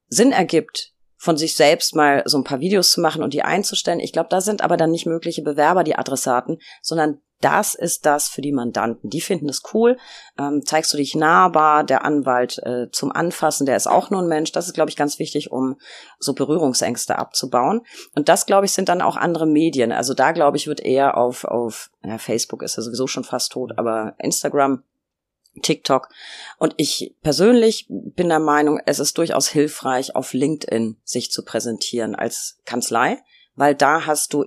Sinn ergibt, von sich selbst mal so ein paar Videos zu machen und die einzustellen. Ich glaube, da sind aber dann nicht mögliche Bewerber die Adressaten, sondern das ist das für die Mandanten. Die finden es cool. Ähm, zeigst du dich nahbar, der Anwalt äh, zum Anfassen, der ist auch nur ein Mensch. Das ist, glaube ich, ganz wichtig, um so Berührungsängste abzubauen. Und das, glaube ich, sind dann auch andere Medien. Also da, glaube ich, wird eher auf, auf ja, Facebook ist ja sowieso schon fast tot, aber Instagram TikTok. Und ich persönlich bin der Meinung, es ist durchaus hilfreich, auf LinkedIn sich zu präsentieren als Kanzlei, weil da hast du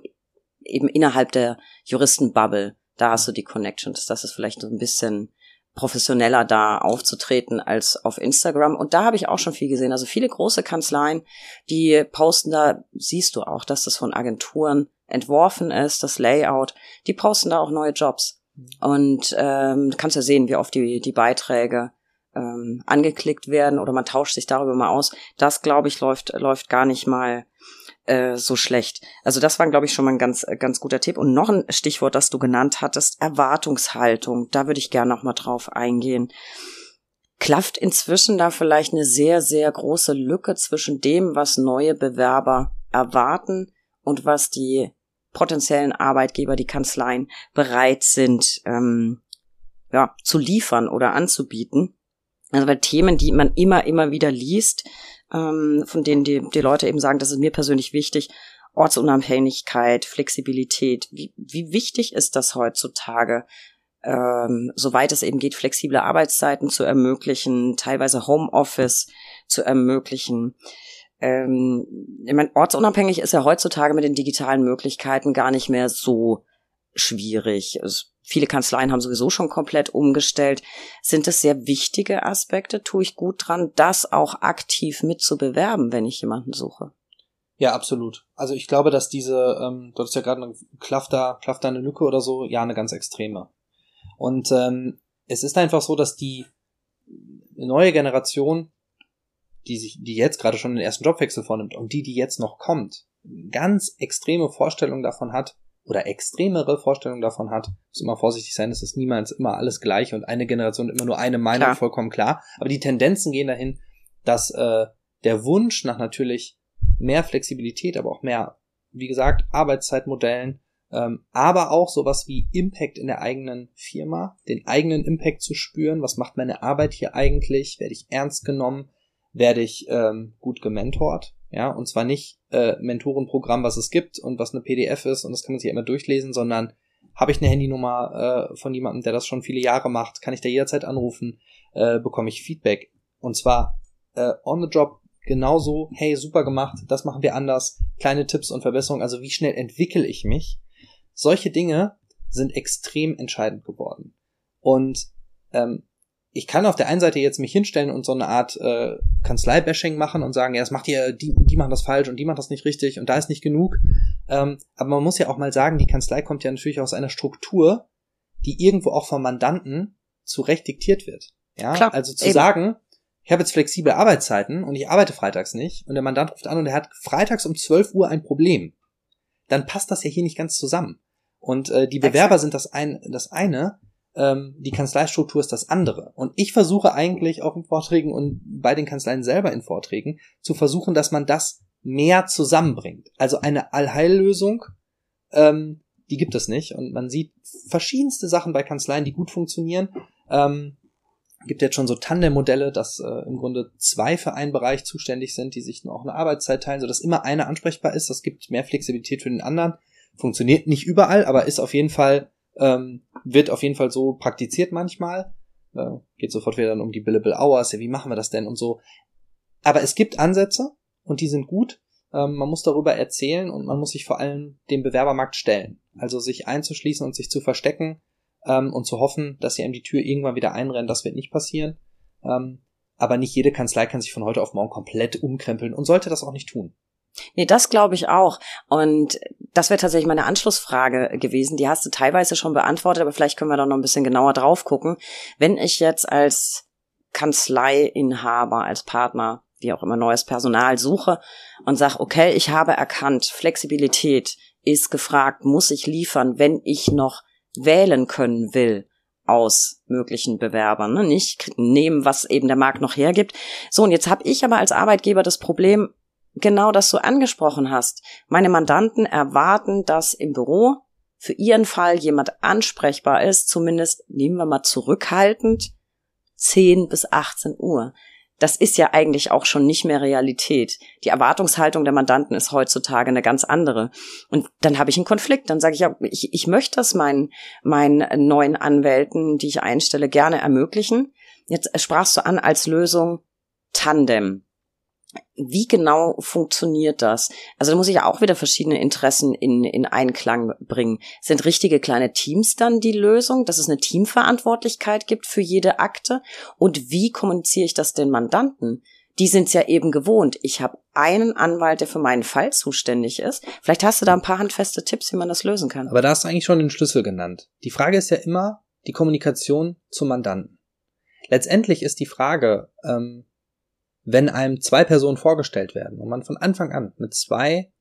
eben innerhalb der Juristenbubble da hast du die Connections. Das ist vielleicht so ein bisschen professioneller da aufzutreten als auf Instagram. Und da habe ich auch schon viel gesehen. Also viele große Kanzleien, die posten da, siehst du auch, dass das von Agenturen entworfen ist, das Layout. Die posten da auch neue Jobs. Und ähm, du kannst ja sehen, wie oft die, die Beiträge ähm, angeklickt werden oder man tauscht sich darüber mal aus. Das, glaube ich, läuft, läuft gar nicht mal äh, so schlecht. Also das war, glaube ich, schon mal ein ganz, äh, ganz guter Tipp. Und noch ein Stichwort, das du genannt hattest, Erwartungshaltung. Da würde ich gerne noch mal drauf eingehen. Klafft inzwischen da vielleicht eine sehr, sehr große Lücke zwischen dem, was neue Bewerber erwarten und was die potenziellen Arbeitgeber, die Kanzleien bereit sind, ähm, ja, zu liefern oder anzubieten. Also weil Themen, die man immer, immer wieder liest, ähm, von denen die, die Leute eben sagen, das ist mir persönlich wichtig, Ortsunabhängigkeit, Flexibilität. Wie, wie wichtig ist das heutzutage, ähm, soweit es eben geht, flexible Arbeitszeiten zu ermöglichen, teilweise Homeoffice zu ermöglichen? Ähm, ich meine, ortsunabhängig ist ja heutzutage mit den digitalen Möglichkeiten gar nicht mehr so schwierig. Es Viele Kanzleien haben sowieso schon komplett umgestellt. Sind es sehr wichtige Aspekte? Tue ich gut dran, das auch aktiv mitzubewerben, wenn ich jemanden suche? Ja, absolut. Also ich glaube, dass diese, ähm, du hast ja gerade eine klafft da eine Lücke oder so, ja, eine ganz extreme. Und ähm, es ist einfach so, dass die neue Generation, die sich, die jetzt gerade schon den ersten Jobwechsel vornimmt und die, die jetzt noch kommt, ganz extreme Vorstellungen davon hat, oder extremere Vorstellungen davon hat, muss immer vorsichtig sein, es ist niemals immer alles gleich und eine Generation immer nur eine Meinung, klar. vollkommen klar. Aber die Tendenzen gehen dahin, dass äh, der Wunsch nach natürlich mehr Flexibilität, aber auch mehr, wie gesagt, Arbeitszeitmodellen, ähm, aber auch sowas wie Impact in der eigenen Firma, den eigenen Impact zu spüren, was macht meine Arbeit hier eigentlich, werde ich ernst genommen, werde ich ähm, gut gementort, ja, und zwar nicht äh, Mentorenprogramm, was es gibt und was eine PDF ist und das kann man sich immer durchlesen, sondern habe ich eine Handynummer äh, von jemandem, der das schon viele Jahre macht, kann ich da jederzeit anrufen, äh, bekomme ich Feedback. Und zwar äh, on the job genauso, hey, super gemacht, das machen wir anders, kleine Tipps und Verbesserungen, also wie schnell entwickle ich mich. Solche Dinge sind extrem entscheidend geworden. Und ähm, ich kann auf der einen Seite jetzt mich hinstellen und so eine Art äh, Kanzlei-Bashing machen und sagen, ja, das macht ihr, die, die machen das falsch und die machen das nicht richtig und da ist nicht genug. Ähm, aber man muss ja auch mal sagen, die Kanzlei kommt ja natürlich aus einer Struktur, die irgendwo auch vom Mandanten zurecht diktiert wird. Ja, Klar, also zu eben. sagen, ich habe jetzt flexible Arbeitszeiten und ich arbeite freitags nicht und der Mandant ruft an und er hat freitags um 12 Uhr ein Problem, dann passt das ja hier nicht ganz zusammen. Und äh, die Bewerber Exakt. sind das, ein, das eine, ähm, die Kanzleistruktur ist das andere. Und ich versuche eigentlich auch in Vorträgen und bei den Kanzleien selber in Vorträgen zu versuchen, dass man das mehr zusammenbringt. Also eine Allheillösung, ähm, die gibt es nicht. Und man sieht verschiedenste Sachen bei Kanzleien, die gut funktionieren. Ähm, gibt jetzt schon so Tandem-Modelle, dass äh, im Grunde zwei für einen Bereich zuständig sind, die sich auch eine Arbeitszeit teilen, sodass immer einer ansprechbar ist. Das gibt mehr Flexibilität für den anderen. Funktioniert nicht überall, aber ist auf jeden Fall ähm, wird auf jeden Fall so praktiziert manchmal. Äh, geht sofort wieder dann um die Billable Hours, ja, wie machen wir das denn und so. Aber es gibt Ansätze und die sind gut. Ähm, man muss darüber erzählen und man muss sich vor allem dem Bewerbermarkt stellen. Also sich einzuschließen und sich zu verstecken ähm, und zu hoffen, dass sie einem die Tür irgendwann wieder einrennen, das wird nicht passieren. Ähm, aber nicht jede Kanzlei kann sich von heute auf morgen komplett umkrempeln und sollte das auch nicht tun. Nee, das glaube ich auch. Und das wäre tatsächlich meine Anschlussfrage gewesen. Die hast du teilweise schon beantwortet, aber vielleicht können wir da noch ein bisschen genauer drauf gucken. Wenn ich jetzt als Kanzleiinhaber, als Partner, wie auch immer, neues Personal suche und sage, okay, ich habe erkannt, Flexibilität ist gefragt, muss ich liefern, wenn ich noch wählen können will aus möglichen Bewerbern, ne? nicht nehmen, was eben der Markt noch hergibt. So, und jetzt habe ich aber als Arbeitgeber das Problem, genau das du angesprochen hast. Meine Mandanten erwarten, dass im Büro für ihren Fall jemand ansprechbar ist, zumindest nehmen wir mal zurückhaltend, 10 bis 18 Uhr. Das ist ja eigentlich auch schon nicht mehr Realität. Die Erwartungshaltung der Mandanten ist heutzutage eine ganz andere. Und dann habe ich einen Konflikt. Dann sage ich ja, ich, ich möchte das meinen, meinen neuen Anwälten, die ich einstelle, gerne ermöglichen. Jetzt sprachst du an als Lösung Tandem. Wie genau funktioniert das? Also da muss ich ja auch wieder verschiedene Interessen in, in Einklang bringen. Sind richtige kleine Teams dann die Lösung, dass es eine Teamverantwortlichkeit gibt für jede Akte? Und wie kommuniziere ich das den Mandanten? Die sind es ja eben gewohnt. Ich habe einen Anwalt, der für meinen Fall zuständig ist. Vielleicht hast du da ein paar handfeste Tipps, wie man das lösen kann. Aber da hast du eigentlich schon den Schlüssel genannt. Die Frage ist ja immer die Kommunikation zum Mandanten. Letztendlich ist die Frage, ähm, wenn einem zwei Personen vorgestellt werden und man von Anfang an mit zwei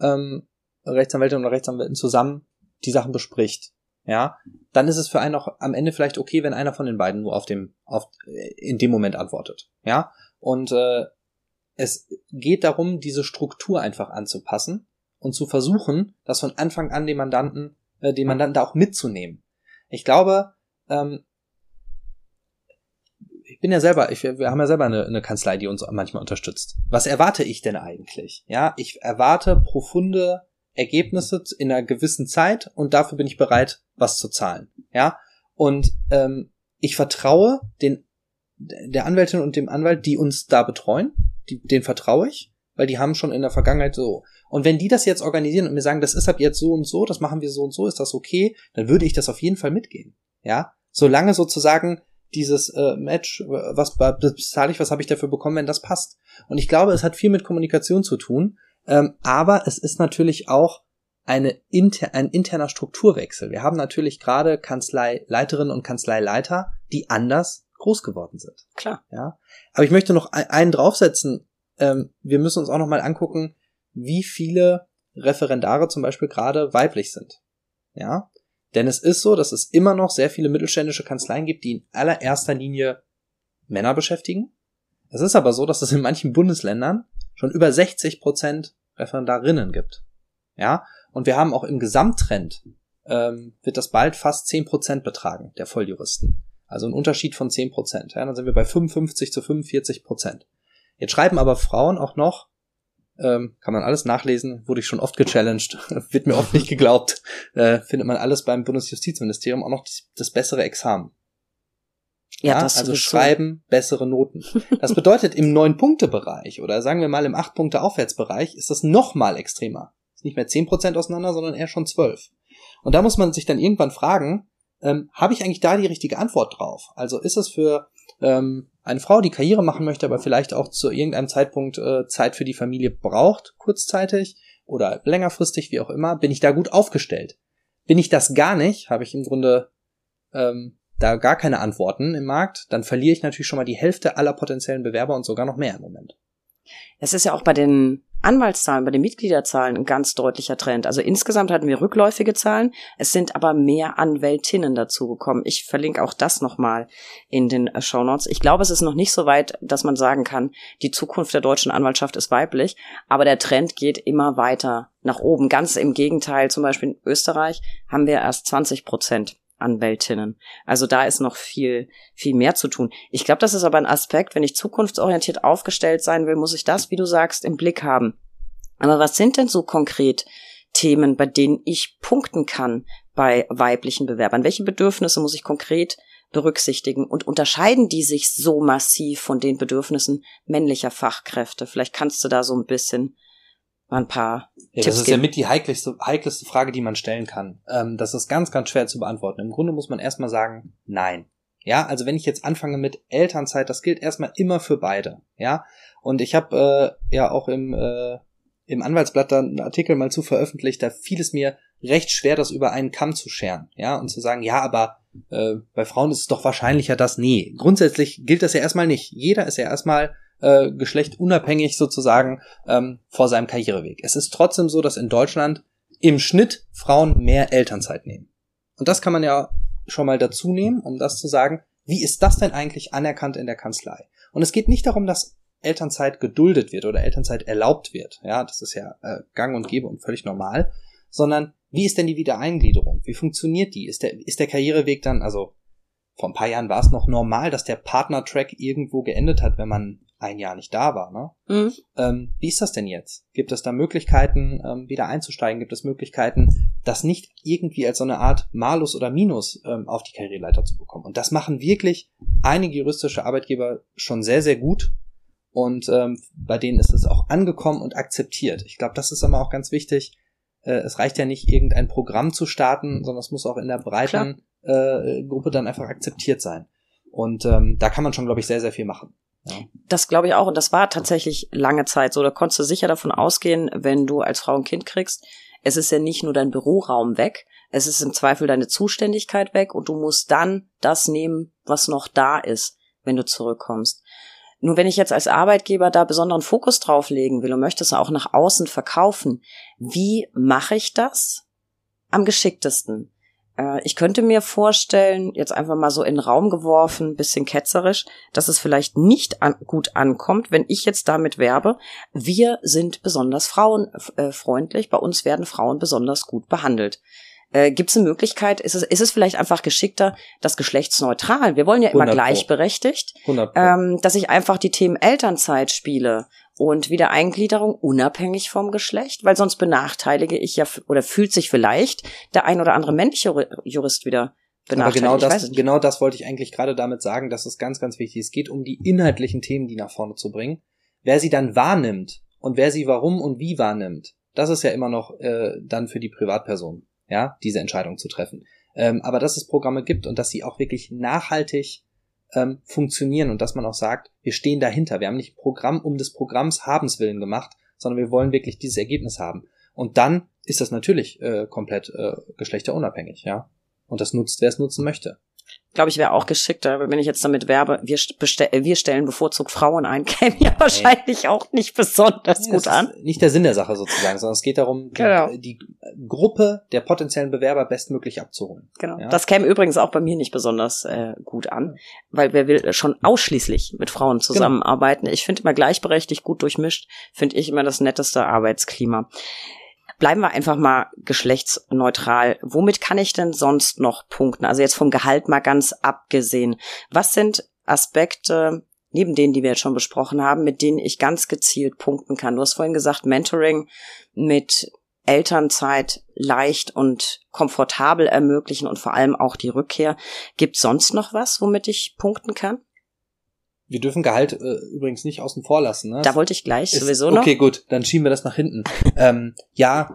ähm, Rechtsanwältinnen oder Rechtsanwälten zusammen die Sachen bespricht, ja, dann ist es für einen auch am Ende vielleicht okay, wenn einer von den beiden nur auf dem, auf, in dem Moment antwortet, ja. Und äh, es geht darum, diese Struktur einfach anzupassen und zu versuchen, das von Anfang an den Mandanten, äh, den Mandanten da auch mitzunehmen. Ich glaube, ähm, bin ja selber, ich, wir haben ja selber eine, eine Kanzlei, die uns manchmal unterstützt. Was erwarte ich denn eigentlich? Ja, ich erwarte profunde Ergebnisse in einer gewissen Zeit und dafür bin ich bereit, was zu zahlen. Ja, und ähm, ich vertraue den der Anwältin und dem Anwalt, die uns da betreuen, die, den vertraue ich, weil die haben schon in der Vergangenheit so. Und wenn die das jetzt organisieren und mir sagen, das ist ab jetzt so und so, das machen wir so und so, ist das okay, dann würde ich das auf jeden Fall mitgehen. Ja, solange sozusagen dieses äh, Match, was bezahle ich, was habe ich dafür bekommen, wenn das passt. Und ich glaube, es hat viel mit Kommunikation zu tun, ähm, aber es ist natürlich auch eine inter, ein interner Strukturwechsel. Wir haben natürlich gerade Kanzleileiterinnen und Kanzleileiter, die anders groß geworden sind. Klar. Ja. Aber ich möchte noch einen draufsetzen. Ähm, wir müssen uns auch noch mal angucken, wie viele Referendare zum Beispiel gerade weiblich sind. Ja. Denn es ist so, dass es immer noch sehr viele mittelständische Kanzleien gibt, die in allererster Linie Männer beschäftigen. Es ist aber so, dass es in manchen Bundesländern schon über 60 Prozent Referendarinnen gibt. Ja, und wir haben auch im Gesamttrend ähm, wird das bald fast 10 Prozent betragen der Volljuristen. Also ein Unterschied von 10 Prozent. Ja, dann sind wir bei 55 zu 45 Prozent. Jetzt schreiben aber Frauen auch noch ähm, kann man alles nachlesen, wurde ich schon oft gechallenged, [laughs] wird mir oft nicht geglaubt. Äh, findet man alles beim Bundesjustizministerium auch noch das, das bessere Examen. Ja, ja das also schreiben so. bessere Noten. Das [laughs] bedeutet im neun Punkte Bereich oder sagen wir mal im acht Punkte Aufwärtsbereich ist das noch mal extremer. Ist nicht mehr zehn Prozent auseinander, sondern eher schon zwölf. Und da muss man sich dann irgendwann fragen, ähm, habe ich eigentlich da die richtige Antwort drauf? Also ist es für ähm, eine Frau, die Karriere machen möchte, aber vielleicht auch zu irgendeinem Zeitpunkt äh, Zeit für die Familie braucht, kurzzeitig, oder längerfristig, wie auch immer, bin ich da gut aufgestellt. Bin ich das gar nicht, habe ich im Grunde ähm, da gar keine Antworten im Markt, dann verliere ich natürlich schon mal die Hälfte aller potenziellen Bewerber und sogar noch mehr im Moment. Es ist ja auch bei den Anwaltszahlen, bei den Mitgliederzahlen ein ganz deutlicher Trend. Also insgesamt hatten wir rückläufige Zahlen, es sind aber mehr Anwältinnen dazugekommen. Ich verlinke auch das nochmal in den äh, Show Notes. Ich glaube, es ist noch nicht so weit, dass man sagen kann, die Zukunft der deutschen Anwaltschaft ist weiblich, aber der Trend geht immer weiter nach oben. Ganz im Gegenteil, zum Beispiel in Österreich haben wir erst 20 Prozent Anwältinnen. Also da ist noch viel, viel mehr zu tun. Ich glaube, das ist aber ein Aspekt, wenn ich zukunftsorientiert aufgestellt sein will, muss ich das, wie du sagst, im Blick haben. Aber was sind denn so konkret Themen, bei denen ich punkten kann bei weiblichen Bewerbern? Welche Bedürfnisse muss ich konkret berücksichtigen und unterscheiden die sich so massiv von den Bedürfnissen männlicher Fachkräfte? Vielleicht kannst du da so ein bisschen mal ein paar ja, Tipps Das ist geben. ja mit die heikelste, heikelste Frage, die man stellen kann. Ähm, das ist ganz, ganz schwer zu beantworten. Im Grunde muss man erstmal sagen, nein. Ja, also wenn ich jetzt anfange mit Elternzeit, das gilt erstmal immer für beide. Ja, und ich habe äh, ja auch im äh, im Anwaltsblatt da einen Artikel mal zu veröffentlicht, da fiel es mir recht schwer, das über einen Kamm zu scheren, ja, und zu sagen, ja, aber äh, bei Frauen ist es doch wahrscheinlicher, dass nee. Grundsätzlich gilt das ja erstmal nicht. Jeder ist ja erstmal äh, Geschlecht unabhängig sozusagen ähm, vor seinem Karriereweg. Es ist trotzdem so, dass in Deutschland im Schnitt Frauen mehr Elternzeit nehmen. Und das kann man ja schon mal dazu nehmen, um das zu sagen, wie ist das denn eigentlich anerkannt in der Kanzlei? Und es geht nicht darum, dass Elternzeit geduldet wird oder Elternzeit erlaubt wird. Ja, das ist ja äh, gang und gäbe und völlig normal. Sondern wie ist denn die Wiedereingliederung? Wie funktioniert die? Ist der, ist der Karriereweg dann, also vor ein paar Jahren war es noch normal, dass der Partner-Track irgendwo geendet hat, wenn man ein Jahr nicht da war. Ne? Mhm. Ähm, wie ist das denn jetzt? Gibt es da Möglichkeiten, ähm, wieder einzusteigen? Gibt es Möglichkeiten, das nicht irgendwie als so eine Art Malus oder Minus ähm, auf die Karriereleiter zu bekommen? Und das machen wirklich einige juristische Arbeitgeber schon sehr, sehr gut. Und ähm, bei denen ist es auch angekommen und akzeptiert. Ich glaube, das ist aber auch ganz wichtig. Äh, es reicht ja nicht, irgendein Programm zu starten, sondern es muss auch in der breiten äh, Gruppe dann einfach akzeptiert sein. Und ähm, da kann man schon, glaube ich, sehr, sehr viel machen. Das glaube ich auch. Und das war tatsächlich lange Zeit so. Da konntest du sicher davon ausgehen, wenn du als Frau ein Kind kriegst, es ist ja nicht nur dein Büroraum weg, es ist im Zweifel deine Zuständigkeit weg und du musst dann das nehmen, was noch da ist, wenn du zurückkommst. Nur wenn ich jetzt als Arbeitgeber da besonderen Fokus drauf legen will und möchte es auch nach außen verkaufen, wie mache ich das am geschicktesten? Äh, ich könnte mir vorstellen, jetzt einfach mal so in den Raum geworfen, bisschen ketzerisch, dass es vielleicht nicht an, gut ankommt, wenn ich jetzt damit werbe, wir sind besonders frauenfreundlich, bei uns werden Frauen besonders gut behandelt. Äh, Gibt es eine Möglichkeit, ist es, ist es vielleicht einfach geschickter, das geschlechtsneutral, wir wollen ja immer gleichberechtigt, ähm, dass ich einfach die Themen Elternzeit spiele und Wiedereingliederung unabhängig vom Geschlecht, weil sonst benachteilige ich ja oder fühlt sich vielleicht der ein oder andere männliche Jurist wieder benachteiligt. Aber genau das, genau das wollte ich eigentlich gerade damit sagen, dass es ganz, ganz wichtig ist. Es geht um die inhaltlichen Themen, die nach vorne zu bringen. Wer sie dann wahrnimmt und wer sie warum und wie wahrnimmt, das ist ja immer noch äh, dann für die Privatperson, ja, diese Entscheidung zu treffen. Ähm, aber dass es Programme gibt und dass sie auch wirklich nachhaltig ähm, funktionieren und dass man auch sagt, wir stehen dahinter. Wir haben nicht Programm um des Programms Habens willen gemacht, sondern wir wollen wirklich dieses Ergebnis haben. Und dann ist das natürlich äh, komplett äh, geschlechterunabhängig, ja. Und das nutzt, wer es nutzen möchte glaube ich, wäre auch geschickter, wenn ich jetzt damit werbe, wir, wir stellen bevorzugt Frauen ein, [laughs] käme ja wahrscheinlich auch nicht besonders ja, gut an. Nicht der Sinn der Sache sozusagen, sondern es geht darum, genau. die, die, Gruppe der potenziellen Bewerber bestmöglich abzuholen. Genau. Ja? Das käme übrigens auch bei mir nicht besonders äh, gut an, weil wer will schon ausschließlich mit Frauen genau. zusammenarbeiten. Genau. Ich finde immer gleichberechtigt, gut durchmischt, finde ich immer das netteste Arbeitsklima. Bleiben wir einfach mal geschlechtsneutral. Womit kann ich denn sonst noch punkten? Also jetzt vom Gehalt mal ganz abgesehen. Was sind Aspekte, neben denen, die wir jetzt schon besprochen haben, mit denen ich ganz gezielt punkten kann? Du hast vorhin gesagt, Mentoring mit Elternzeit leicht und komfortabel ermöglichen und vor allem auch die Rückkehr. Gibt sonst noch was, womit ich punkten kann? Wir dürfen Gehalt äh, übrigens nicht außen vor lassen. Ne? Da wollte ich gleich ist, sowieso noch. Okay, gut, dann schieben wir das nach hinten. [laughs] ähm, ja,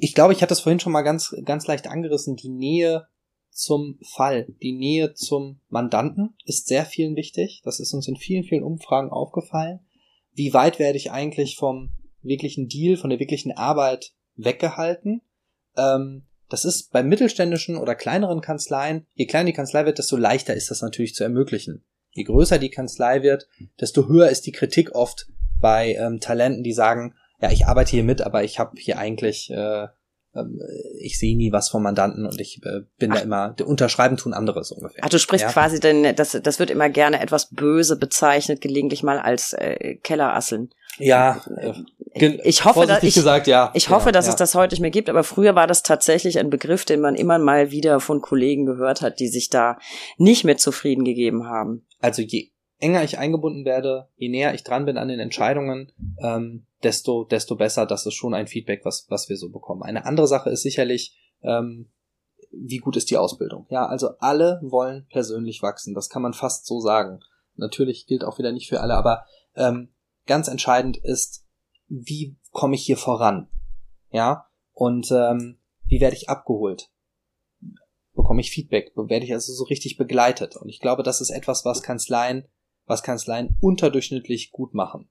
ich glaube, ich hatte das vorhin schon mal ganz, ganz leicht angerissen. Die Nähe zum Fall, die Nähe zum Mandanten ist sehr vielen wichtig. Das ist uns in vielen, vielen Umfragen aufgefallen. Wie weit werde ich eigentlich vom wirklichen Deal, von der wirklichen Arbeit weggehalten. Ähm, das ist bei mittelständischen oder kleineren Kanzleien, je kleiner die Kanzlei wird, desto leichter ist das natürlich zu ermöglichen. Je größer die Kanzlei wird, desto höher ist die Kritik oft bei ähm, Talenten, die sagen, ja, ich arbeite hier mit, aber ich habe hier eigentlich äh, ähm, ich sehe nie was vom Mandanten und ich äh, bin Ach. da immer, unterschreiben tun anderes ungefähr. Ach, du sprichst ja? quasi denn, das, das wird immer gerne etwas böse bezeichnet, gelegentlich mal als äh, Kellerasseln. Ja, äh, ich hoffe, dass ich, gesagt, ja. ich hoffe, ja, dass ja. es das heute nicht mehr gibt, aber früher war das tatsächlich ein Begriff, den man immer mal wieder von Kollegen gehört hat, die sich da nicht mit zufrieden gegeben haben. Also je enger ich eingebunden werde, je näher ich dran bin an den Entscheidungen, ähm, desto, desto besser. Das ist schon ein Feedback, was, was wir so bekommen. Eine andere Sache ist sicherlich, ähm, wie gut ist die Ausbildung? Ja, also alle wollen persönlich wachsen. Das kann man fast so sagen. Natürlich gilt auch wieder nicht für alle, aber ähm, ganz entscheidend ist, wie komme ich hier voran? Ja, und ähm, wie werde ich abgeholt? Bekomme ich Feedback? Werde ich also so richtig begleitet? Und ich glaube, das ist etwas, was Kanzleien, was Kanzleien unterdurchschnittlich gut machen.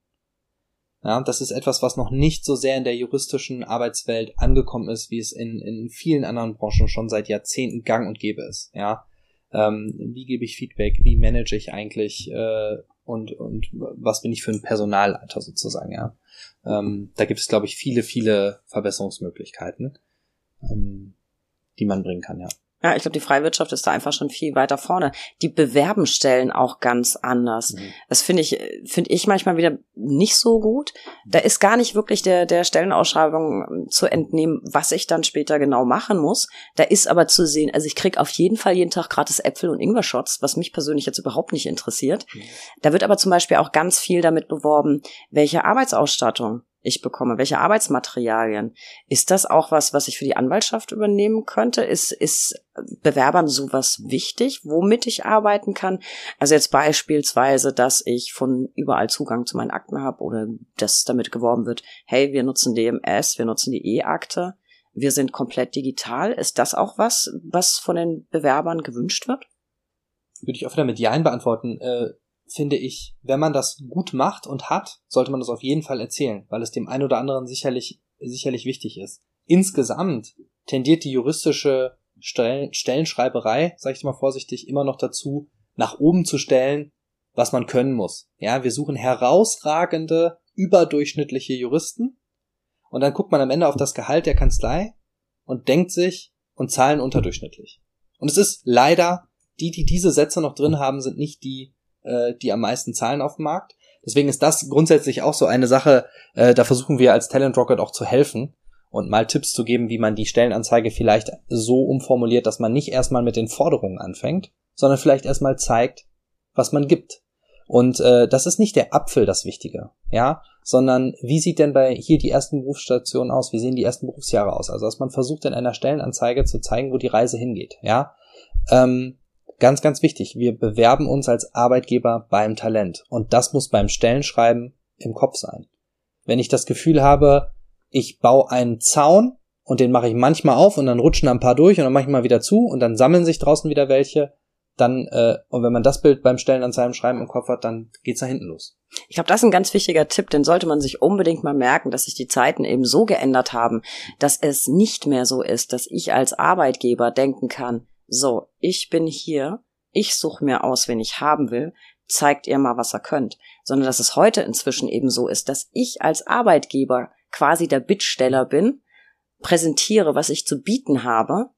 Ja, das ist etwas, was noch nicht so sehr in der juristischen Arbeitswelt angekommen ist, wie es in, in vielen anderen Branchen schon seit Jahrzehnten gang und gäbe ist. Ja, ähm, wie gebe ich Feedback? Wie manage ich eigentlich äh, und und was bin ich für ein Personalleiter sozusagen? Ja, ähm, da gibt es glaube ich viele viele Verbesserungsmöglichkeiten, ähm, die man bringen kann. Ja. Ja, ich glaube, die Freiwirtschaft ist da einfach schon viel weiter vorne. Die bewerben Stellen auch ganz anders. Mhm. Das finde ich, finde ich manchmal wieder nicht so gut. Da ist gar nicht wirklich der, der Stellenausschreibung zu entnehmen, was ich dann später genau machen muss. Da ist aber zu sehen, also ich krieg auf jeden Fall jeden Tag gratis Äpfel und Ingwer-Shots, was mich persönlich jetzt überhaupt nicht interessiert. Mhm. Da wird aber zum Beispiel auch ganz viel damit beworben, welche Arbeitsausstattung ich bekomme, welche Arbeitsmaterialien. Ist das auch was, was ich für die Anwaltschaft übernehmen könnte? Ist, ist Bewerbern sowas wichtig, womit ich arbeiten kann? Also jetzt beispielsweise, dass ich von überall Zugang zu meinen Akten habe oder dass damit geworben wird, hey, wir nutzen DMS, wir nutzen die E-Akte, wir sind komplett digital. Ist das auch was, was von den Bewerbern gewünscht wird? Würde ich auch wieder mit Ja beantworten. Äh finde ich, wenn man das gut macht und hat, sollte man das auf jeden Fall erzählen, weil es dem einen oder anderen sicherlich, sicherlich wichtig ist. Insgesamt tendiert die juristische Stellen, Stellenschreiberei, sage ich mal vorsichtig, immer noch dazu, nach oben zu stellen, was man können muss. Ja, wir suchen herausragende, überdurchschnittliche Juristen und dann guckt man am Ende auf das Gehalt der Kanzlei und denkt sich und zahlen unterdurchschnittlich. Und es ist leider, die, die diese Sätze noch drin haben, sind nicht die, äh, die am meisten zahlen auf dem Markt. Deswegen ist das grundsätzlich auch so eine Sache, äh, da versuchen wir als Talent Rocket auch zu helfen und mal Tipps zu geben, wie man die Stellenanzeige vielleicht so umformuliert, dass man nicht erstmal mit den Forderungen anfängt, sondern vielleicht erstmal zeigt, was man gibt. Und äh, das ist nicht der Apfel das Wichtige, ja, sondern wie sieht denn bei hier die ersten Berufsstationen aus, wie sehen die ersten Berufsjahre aus? Also dass man versucht in einer Stellenanzeige zu zeigen, wo die Reise hingeht, ja. Ähm, Ganz, ganz wichtig. Wir bewerben uns als Arbeitgeber beim Talent. Und das muss beim Stellenschreiben im Kopf sein. Wenn ich das Gefühl habe, ich baue einen Zaun und den mache ich manchmal auf und dann rutschen da ein paar durch und dann mache ich mal wieder zu und dann sammeln sich draußen wieder welche, dann, äh, und wenn man das Bild beim Stellenanzeigen schreiben im Kopf hat, dann geht's da hinten los. Ich glaube, das ist ein ganz wichtiger Tipp, den sollte man sich unbedingt mal merken, dass sich die Zeiten eben so geändert haben, dass es nicht mehr so ist, dass ich als Arbeitgeber denken kann, so, ich bin hier, ich suche mir aus, wen ich haben will, zeigt ihr mal, was ihr könnt, sondern dass es heute inzwischen eben so ist, dass ich als Arbeitgeber quasi der Bittsteller bin, präsentiere, was ich zu bieten habe,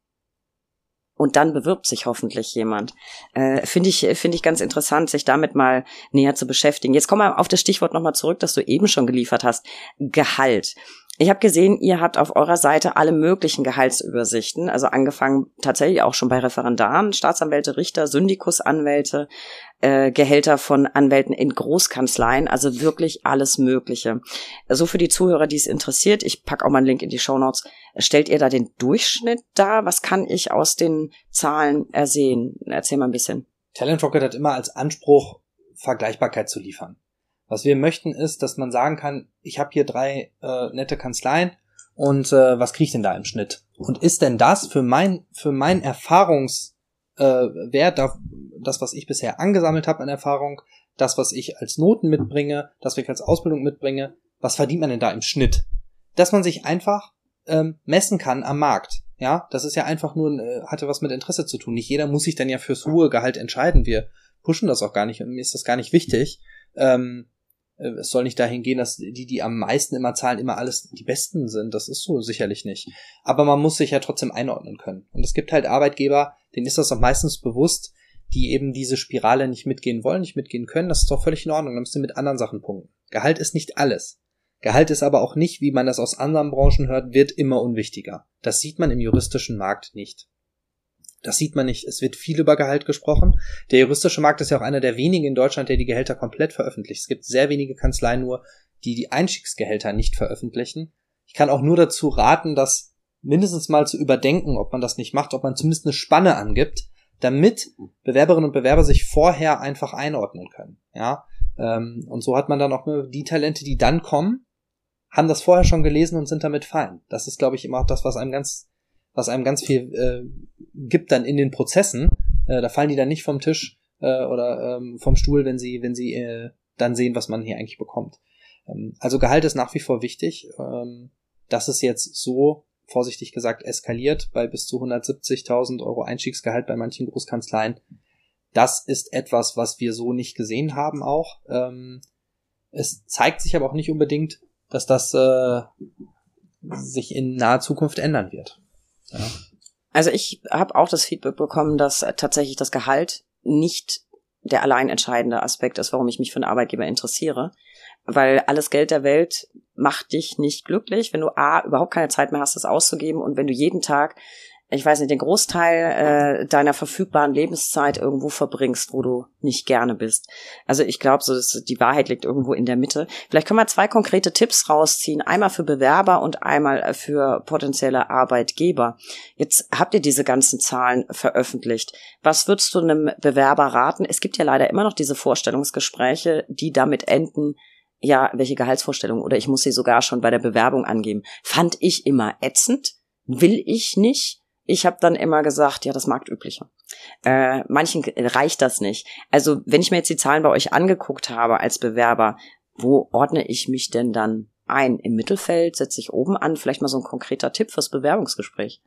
und dann bewirbt sich hoffentlich jemand. Äh, finde ich finde ich ganz interessant, sich damit mal näher zu beschäftigen. Jetzt kommen wir auf das Stichwort nochmal zurück, das du eben schon geliefert hast. Gehalt. Ich habe gesehen, ihr habt auf eurer Seite alle möglichen Gehaltsübersichten, also angefangen tatsächlich auch schon bei Referendaren, Staatsanwälte, Richter, Syndikusanwälte, äh, Gehälter von Anwälten in Großkanzleien, also wirklich alles Mögliche. So für die Zuhörer, die es interessiert, ich pack auch mal einen Link in die Show Notes. Stellt ihr da den Durchschnitt da? Was kann ich aus den Zahlen ersehen? Erzähl mal ein bisschen. Talent Rocket hat immer als Anspruch, Vergleichbarkeit zu liefern. Was wir möchten ist, dass man sagen kann, ich habe hier drei äh, nette Kanzleien und äh, was kriege ich denn da im Schnitt? Und ist denn das für mein für mein Erfahrungswert, äh, das was ich bisher angesammelt habe an Erfahrung, das was ich als Noten mitbringe, das was ich als Ausbildung mitbringe, was verdient man denn da im Schnitt? Dass man sich einfach ähm, messen kann am Markt. Ja, das ist ja einfach nur, äh, hatte was mit Interesse zu tun. Nicht jeder muss sich dann ja fürs hohe Gehalt entscheiden. Wir pushen das auch gar nicht und mir ist das gar nicht wichtig. Ähm, äh, es soll nicht dahin gehen, dass die, die am meisten immer zahlen, immer alles die Besten sind. Das ist so sicherlich nicht. Aber man muss sich ja trotzdem einordnen können. Und es gibt halt Arbeitgeber, denen ist das auch meistens bewusst, die eben diese Spirale nicht mitgehen wollen, nicht mitgehen können. Das ist doch völlig in Ordnung. Dann müsst ihr mit anderen Sachen punkten. Gehalt ist nicht alles. Gehalt ist aber auch nicht, wie man das aus anderen Branchen hört, wird immer unwichtiger. Das sieht man im juristischen Markt nicht. Das sieht man nicht. Es wird viel über Gehalt gesprochen. Der juristische Markt ist ja auch einer der wenigen in Deutschland, der die Gehälter komplett veröffentlicht. Es gibt sehr wenige Kanzleien nur, die die Einstiegsgehälter nicht veröffentlichen. Ich kann auch nur dazu raten, das mindestens mal zu überdenken, ob man das nicht macht, ob man zumindest eine Spanne angibt, damit Bewerberinnen und Bewerber sich vorher einfach einordnen können. Ja, ähm, und so hat man dann auch nur die Talente, die dann kommen, haben das vorher schon gelesen und sind damit fein. Das ist, glaube ich, immer auch das, was einem ganz, was einem ganz viel äh, gibt dann in den Prozessen. Äh, da fallen die dann nicht vom Tisch äh, oder ähm, vom Stuhl, wenn sie, wenn sie äh, dann sehen, was man hier eigentlich bekommt. Ähm, also Gehalt ist nach wie vor wichtig. Ähm, dass es jetzt so vorsichtig gesagt eskaliert bei bis zu 170.000 Euro Einstiegsgehalt bei manchen Großkanzleien. Das ist etwas, was wir so nicht gesehen haben auch. Ähm, es zeigt sich aber auch nicht unbedingt, dass das äh, sich in naher Zukunft ändern wird. Also ich habe auch das Feedback bekommen, dass tatsächlich das Gehalt nicht der allein entscheidende Aspekt ist, warum ich mich für einen Arbeitgeber interessiere. Weil alles Geld der Welt macht dich nicht glücklich, wenn du A, überhaupt keine Zeit mehr hast, das auszugeben und wenn du jeden Tag ich weiß nicht, den Großteil äh, deiner verfügbaren Lebenszeit irgendwo verbringst, wo du nicht gerne bist. Also ich glaube, so dass die Wahrheit liegt irgendwo in der Mitte. Vielleicht können wir zwei konkrete Tipps rausziehen, einmal für Bewerber und einmal für potenzielle Arbeitgeber. Jetzt habt ihr diese ganzen Zahlen veröffentlicht. Was würdest du einem Bewerber raten? Es gibt ja leider immer noch diese Vorstellungsgespräche, die damit enden, ja, welche Gehaltsvorstellung oder ich muss sie sogar schon bei der Bewerbung angeben. Fand ich immer ätzend, will ich nicht ich habe dann immer gesagt, ja, das marktübliche. Äh, manchen reicht das nicht. Also wenn ich mir jetzt die Zahlen bei euch angeguckt habe als Bewerber, wo ordne ich mich denn dann ein? Im Mittelfeld setze ich oben an? Vielleicht mal so ein konkreter Tipp fürs Bewerbungsgespräch.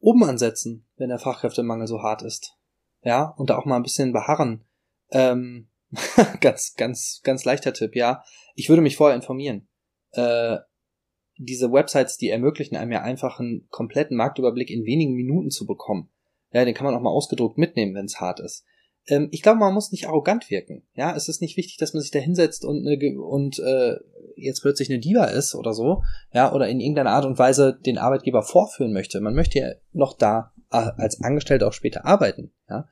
Oben ansetzen, wenn der Fachkräftemangel so hart ist. Ja, und da auch mal ein bisschen beharren. Ähm, [laughs] ganz, ganz, ganz leichter Tipp, ja. Ich würde mich vorher informieren. Äh, diese Websites, die ermöglichen einem ja einfach einen kompletten Marktüberblick in wenigen Minuten zu bekommen. Ja, den kann man auch mal ausgedruckt mitnehmen, wenn es hart ist. Ähm, ich glaube, man muss nicht arrogant wirken. Ja, es ist nicht wichtig, dass man sich da hinsetzt und, eine, und äh, jetzt plötzlich eine Diva ist oder so, ja, oder in irgendeiner Art und Weise den Arbeitgeber vorführen möchte. Man möchte ja noch da äh, als Angestellter auch später arbeiten. Ja,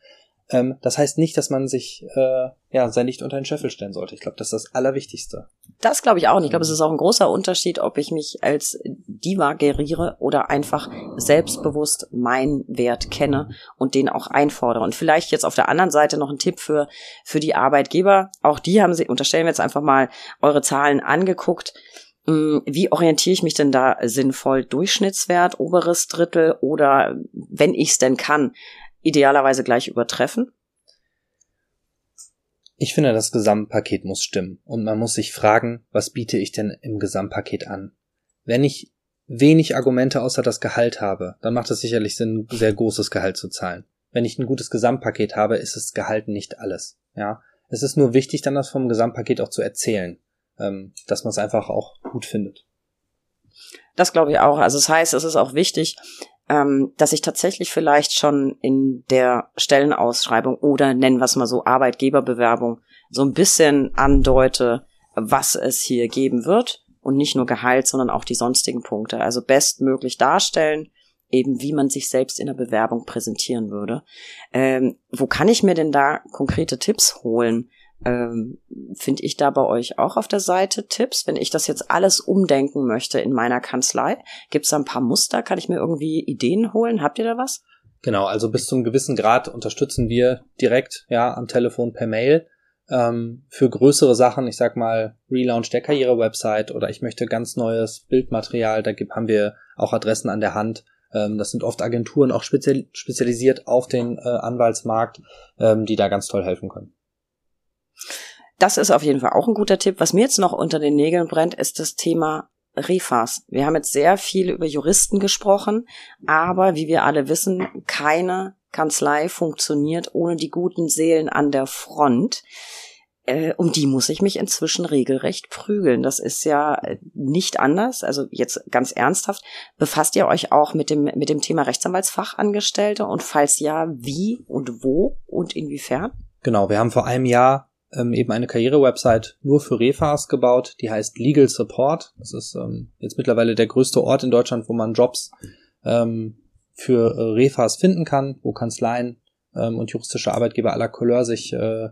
ähm, das heißt nicht, dass man sich äh, ja sein Licht unter den Scheffel stellen sollte. Ich glaube, das ist das Allerwichtigste. Das glaube ich auch nicht. Ich glaube, es ist auch ein großer Unterschied, ob ich mich als Diva geriere oder einfach selbstbewusst meinen Wert kenne und den auch einfordere. Und vielleicht jetzt auf der anderen Seite noch ein Tipp für, für die Arbeitgeber. Auch die haben sie, unterstellen wir jetzt einfach mal eure Zahlen angeguckt. Hm, wie orientiere ich mich denn da sinnvoll? Durchschnittswert, oberes Drittel oder wenn ich es denn kann, idealerweise gleich übertreffen? Ich finde, das Gesamtpaket muss stimmen und man muss sich fragen, was biete ich denn im Gesamtpaket an? Wenn ich wenig Argumente außer das Gehalt habe, dann macht es sicherlich Sinn, ein sehr großes Gehalt zu zahlen. Wenn ich ein gutes Gesamtpaket habe, ist das Gehalt nicht alles. Ja, es ist nur wichtig, dann das vom Gesamtpaket auch zu erzählen, ähm, dass man es einfach auch gut findet. Das glaube ich auch. Also das heißt, es ist auch wichtig, ähm, dass ich tatsächlich vielleicht schon in der Stellenausschreibung oder nennen wir es mal so Arbeitgeberbewerbung so ein bisschen andeute, was es hier geben wird und nicht nur Gehalt, sondern auch die sonstigen Punkte. Also bestmöglich darstellen, eben wie man sich selbst in der Bewerbung präsentieren würde. Ähm, wo kann ich mir denn da konkrete Tipps holen? Ähm, Finde ich da bei euch auch auf der Seite Tipps? Wenn ich das jetzt alles umdenken möchte in meiner Kanzlei, gibt es da ein paar Muster? Kann ich mir irgendwie Ideen holen? Habt ihr da was? Genau, also bis zum gewissen Grad unterstützen wir direkt, ja, am Telefon per Mail. Ähm, für größere Sachen, ich sag mal, Relaunch der Karriere-Website oder ich möchte ganz neues Bildmaterial, da haben wir auch Adressen an der Hand. Ähm, das sind oft Agenturen auch spezial, spezialisiert auf den äh, Anwaltsmarkt, ähm, die da ganz toll helfen können. Das ist auf jeden Fall auch ein guter Tipp. Was mir jetzt noch unter den Nägeln brennt, ist das Thema Refas. Wir haben jetzt sehr viel über Juristen gesprochen, aber wie wir alle wissen, keine Kanzlei funktioniert ohne die guten Seelen an der Front. Äh, um die muss ich mich inzwischen regelrecht prügeln. Das ist ja äh, nicht anders. Also jetzt ganz ernsthaft, befasst ihr euch auch mit dem, mit dem Thema Rechtsanwaltsfachangestellte und falls ja, wie und wo und inwiefern? Genau, wir haben vor einem Jahr ähm, eben eine Karriere-Website nur für Refas gebaut, die heißt Legal Support. Das ist ähm, jetzt mittlerweile der größte Ort in Deutschland, wo man Jobs ähm, für äh, Refas finden kann, wo Kanzleien ähm, und juristische Arbeitgeber aller Couleur sich äh,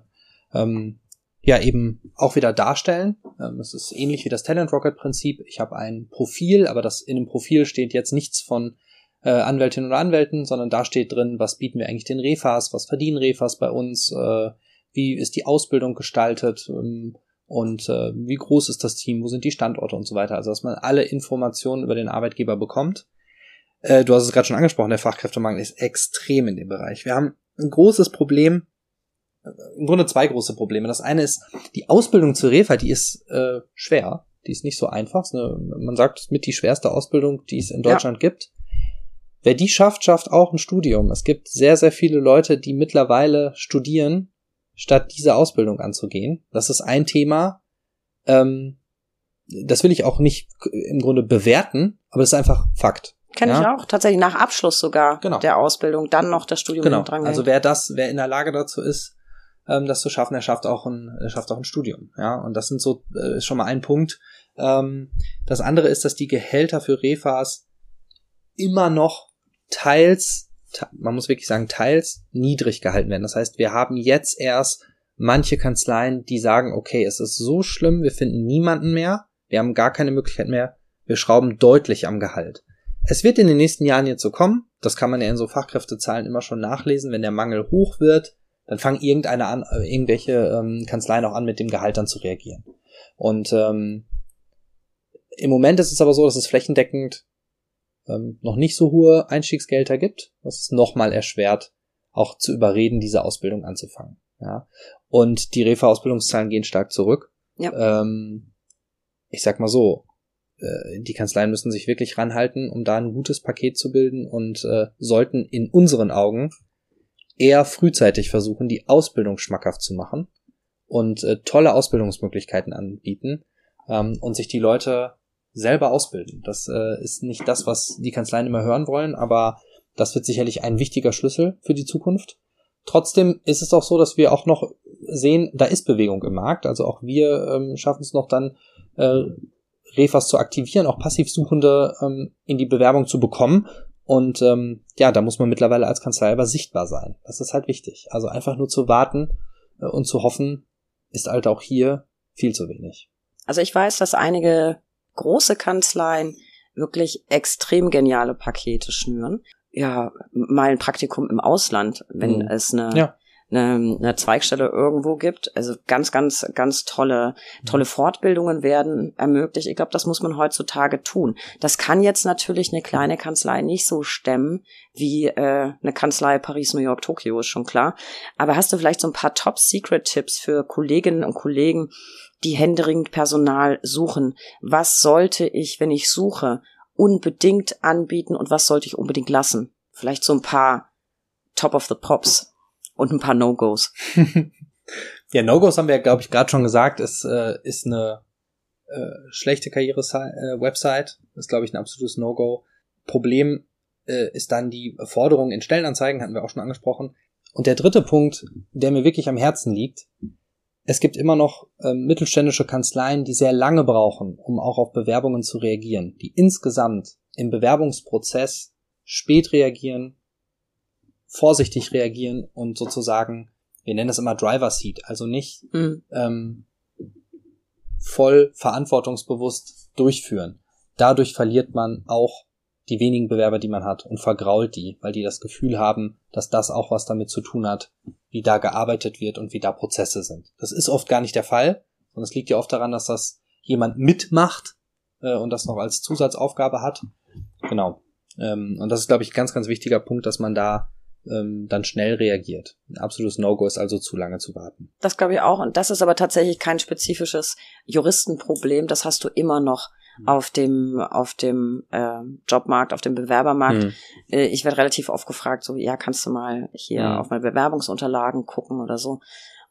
ähm, ja eben auch wieder darstellen. Ähm, es ist ähnlich wie das Talent Rocket Prinzip. Ich habe ein Profil, aber das in dem Profil steht jetzt nichts von äh, Anwältinnen oder Anwälten, sondern da steht drin, was bieten wir eigentlich den Refas, was verdienen Refas bei uns, äh, wie ist die Ausbildung gestaltet ähm, und äh, wie groß ist das Team, wo sind die Standorte und so weiter. Also dass man alle Informationen über den Arbeitgeber bekommt. Äh, du hast es gerade schon angesprochen, der Fachkräftemangel ist extrem in dem Bereich. Wir haben ein großes Problem, äh, im Grunde zwei große Probleme. Das eine ist, die Ausbildung zur Refa, die ist äh, schwer, die ist nicht so einfach. Eine, man sagt, es ist mit die schwerste Ausbildung, die es in Deutschland ja. gibt. Wer die schafft, schafft auch ein Studium. Es gibt sehr, sehr viele Leute, die mittlerweile studieren, statt diese Ausbildung anzugehen. Das ist ein Thema. Ähm, das will ich auch nicht im Grunde bewerten, aber es ist einfach Fakt. Kenne ja? ich auch. Tatsächlich nach Abschluss sogar genau. der Ausbildung, dann noch das Studium genau. dran. Also wer das, wer in der Lage dazu ist, ähm, das zu schaffen, er schafft auch ein, er schafft auch ein Studium. Ja, und das sind so äh, ist schon mal ein Punkt. Ähm, das andere ist, dass die Gehälter für Refas immer noch teils man muss wirklich sagen, teils niedrig gehalten werden. Das heißt, wir haben jetzt erst manche Kanzleien, die sagen, okay, es ist so schlimm, wir finden niemanden mehr, wir haben gar keine Möglichkeit mehr, wir schrauben deutlich am Gehalt. Es wird in den nächsten Jahren jetzt so kommen, das kann man ja in so Fachkräftezahlen immer schon nachlesen, wenn der Mangel hoch wird, dann fangen irgendeine an, äh, irgendwelche ähm, Kanzleien auch an, mit dem Gehalt dann zu reagieren. Und ähm, im Moment ist es aber so, dass es flächendeckend ähm, noch nicht so hohe Einstiegsgelder gibt, was es nochmal erschwert, auch zu überreden, diese Ausbildung anzufangen. Ja. Und die Refa-Ausbildungszahlen gehen stark zurück. Ja. Ähm, ich sag mal so, äh, die Kanzleien müssen sich wirklich ranhalten, um da ein gutes Paket zu bilden und äh, sollten in unseren Augen eher frühzeitig versuchen, die Ausbildung schmackhaft zu machen und äh, tolle Ausbildungsmöglichkeiten anbieten ähm, und sich die Leute selber ausbilden. Das äh, ist nicht das, was die Kanzleien immer hören wollen, aber das wird sicherlich ein wichtiger Schlüssel für die Zukunft. Trotzdem ist es auch so, dass wir auch noch sehen, da ist Bewegung im Markt. Also auch wir ähm, schaffen es noch dann, äh, Refas zu aktivieren, auch Passivsuchende ähm, in die Bewerbung zu bekommen. Und ähm, ja, da muss man mittlerweile als Kanzlei aber sichtbar sein. Das ist halt wichtig. Also einfach nur zu warten äh, und zu hoffen, ist halt auch hier viel zu wenig. Also ich weiß, dass einige große Kanzleien wirklich extrem geniale Pakete schnüren. Ja, mal ein Praktikum im Ausland, wenn mhm. es eine, ja. eine, eine Zweigstelle irgendwo gibt. Also ganz, ganz, ganz tolle, tolle Fortbildungen werden ermöglicht. Ich glaube, das muss man heutzutage tun. Das kann jetzt natürlich eine kleine Kanzlei nicht so stemmen wie äh, eine Kanzlei Paris, New York, Tokio, ist schon klar. Aber hast du vielleicht so ein paar Top-Secret-Tipps für Kolleginnen und Kollegen, die händeringend Personal suchen. Was sollte ich, wenn ich suche, unbedingt anbieten und was sollte ich unbedingt lassen? Vielleicht so ein paar Top of the Pops und ein paar No-Gos. [laughs] ja, No-Gos haben wir, glaube ich, gerade schon gesagt, es äh, ist eine äh, schlechte Karriere-Website. Äh, ist, glaube ich, ein absolutes No-Go. Problem äh, ist dann die Forderung in Stellenanzeigen, hatten wir auch schon angesprochen. Und der dritte Punkt, der mir wirklich am Herzen liegt, es gibt immer noch äh, mittelständische Kanzleien, die sehr lange brauchen, um auch auf Bewerbungen zu reagieren, die insgesamt im Bewerbungsprozess spät reagieren, vorsichtig reagieren und sozusagen, wir nennen das immer Driver Seat, also nicht mhm. ähm, voll verantwortungsbewusst durchführen. Dadurch verliert man auch die wenigen Bewerber, die man hat und vergrault die, weil die das Gefühl haben, dass das auch was damit zu tun hat, wie da gearbeitet wird und wie da Prozesse sind. Das ist oft gar nicht der Fall, sondern es liegt ja oft daran, dass das jemand mitmacht äh, und das noch als Zusatzaufgabe hat. Genau. Ähm, und das ist, glaube ich, ein ganz, ganz wichtiger Punkt, dass man da ähm, dann schnell reagiert. Ein absolutes No-Go ist also zu lange zu warten. Das glaube ich auch. Und das ist aber tatsächlich kein spezifisches Juristenproblem. Das hast du immer noch. Auf dem auf dem äh, Jobmarkt, auf dem Bewerbermarkt. Mhm. Äh, ich werde relativ oft gefragt, so ja, kannst du mal hier mhm. auf meine Bewerbungsunterlagen gucken oder so.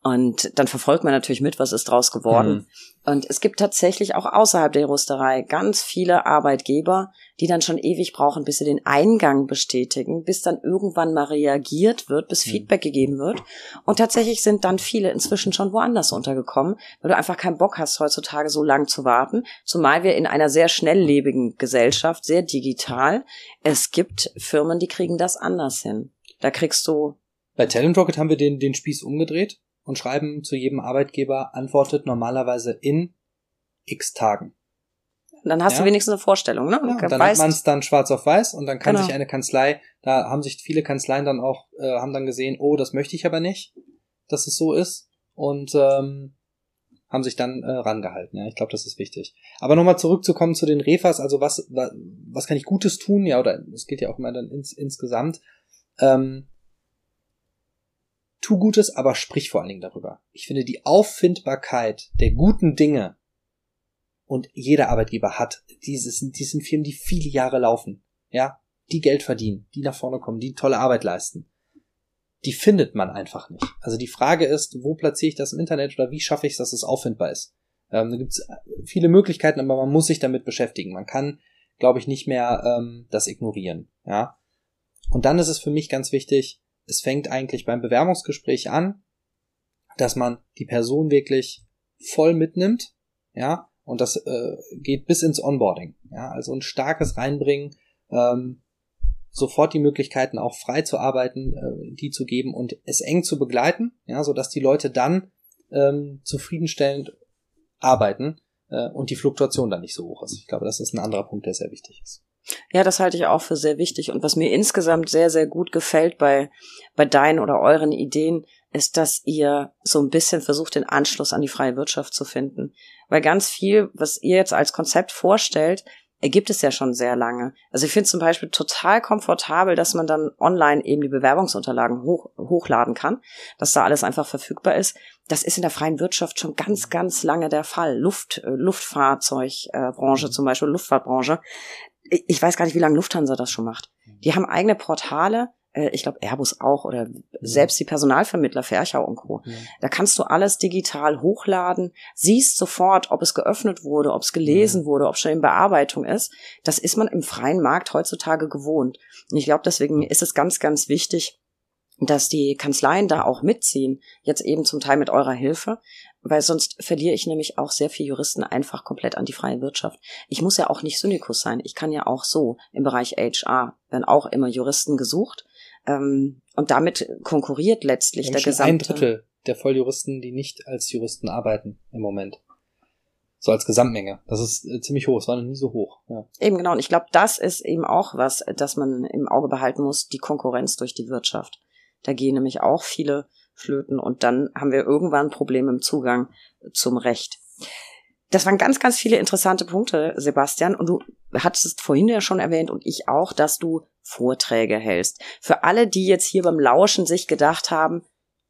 Und dann verfolgt man natürlich mit, was ist draus geworden. Mhm. Und es gibt tatsächlich auch außerhalb der Juristerei ganz viele Arbeitgeber, die dann schon ewig brauchen, bis sie den Eingang bestätigen, bis dann irgendwann mal reagiert wird, bis mhm. Feedback gegeben wird. Und tatsächlich sind dann viele inzwischen schon woanders untergekommen, weil du einfach keinen Bock hast, heutzutage so lang zu warten. Zumal wir in einer sehr schnelllebigen Gesellschaft, sehr digital. Es gibt Firmen, die kriegen das anders hin. Da kriegst du bei Talent Rocket haben wir den, den Spieß umgedreht und schreiben zu jedem Arbeitgeber, antwortet normalerweise in x Tagen. Dann hast ja. du wenigstens eine Vorstellung, ne? Ja, dann weißt, hat man es dann schwarz auf weiß und dann kann genau. sich eine Kanzlei, da haben sich viele Kanzleien dann auch, äh, haben dann gesehen, oh, das möchte ich aber nicht, dass es so ist und ähm, haben sich dann äh, rangehalten. Ja, ich glaube, das ist wichtig. Aber nochmal zurückzukommen zu den Refas, also was, was, was kann ich Gutes tun? Ja, oder es geht ja auch immer dann ins, insgesamt. Ähm, tu Gutes, aber sprich vor allen Dingen darüber. Ich finde die Auffindbarkeit der guten Dinge und jeder Arbeitgeber hat dieses, diesen Firmen, die viele Jahre laufen, ja, die Geld verdienen, die nach vorne kommen, die tolle Arbeit leisten. Die findet man einfach nicht. Also die Frage ist, wo platziere ich das im Internet oder wie schaffe ich es, dass es auffindbar ist? Ähm, da gibt es viele Möglichkeiten, aber man muss sich damit beschäftigen. Man kann, glaube ich, nicht mehr ähm, das ignorieren. Ja. Und dann ist es für mich ganz wichtig, es fängt eigentlich beim Bewerbungsgespräch an, dass man die Person wirklich voll mitnimmt, ja, und das äh, geht bis ins Onboarding, ja, also ein starkes Reinbringen, ähm, sofort die Möglichkeiten auch frei zu arbeiten, äh, die zu geben und es eng zu begleiten, ja, so dass die Leute dann ähm, zufriedenstellend arbeiten äh, und die Fluktuation dann nicht so hoch ist. Ich glaube, das ist ein anderer Punkt, der sehr wichtig ist. Ja, das halte ich auch für sehr wichtig. Und was mir insgesamt sehr, sehr gut gefällt bei, bei deinen oder euren Ideen, ist, dass ihr so ein bisschen versucht, den Anschluss an die freie Wirtschaft zu finden. Weil ganz viel, was ihr jetzt als Konzept vorstellt, ergibt es ja schon sehr lange. Also ich finde zum Beispiel total komfortabel, dass man dann online eben die Bewerbungsunterlagen hoch, hochladen kann, dass da alles einfach verfügbar ist. Das ist in der freien Wirtschaft schon ganz, ganz lange der Fall. Luft, äh, Luftfahrzeugbranche zum Beispiel, Luftfahrtbranche ich weiß gar nicht, wie lange Lufthansa das schon macht. Die haben eigene Portale, äh, ich glaube Airbus auch oder selbst die Personalvermittler Ferchau und Co. Ja. Da kannst du alles digital hochladen, siehst sofort, ob es geöffnet wurde, ob es gelesen ja. wurde, ob es schon in Bearbeitung ist. Das ist man im freien Markt heutzutage gewohnt. Und ich glaube, deswegen ist es ganz, ganz wichtig, dass die Kanzleien da auch mitziehen, jetzt eben zum Teil mit eurer Hilfe, weil sonst verliere ich nämlich auch sehr viele Juristen einfach komplett an die freie Wirtschaft. Ich muss ja auch nicht Syndikus sein. Ich kann ja auch so im Bereich HR, werden auch immer Juristen gesucht. Ähm, und damit konkurriert letztlich der gesamte. Ein Drittel der Volljuristen, die nicht als Juristen arbeiten im Moment. So als Gesamtmenge. Das ist äh, ziemlich hoch. Es war noch nie so hoch. Ja. Eben genau. Und ich glaube, das ist eben auch was, das man im Auge behalten muss, die Konkurrenz durch die Wirtschaft. Da gehen nämlich auch viele flöten und dann haben wir irgendwann Probleme im Zugang zum Recht. Das waren ganz, ganz viele interessante Punkte, Sebastian. Und du hattest vorhin ja schon erwähnt und ich auch, dass du Vorträge hältst. Für alle, die jetzt hier beim Lauschen sich gedacht haben,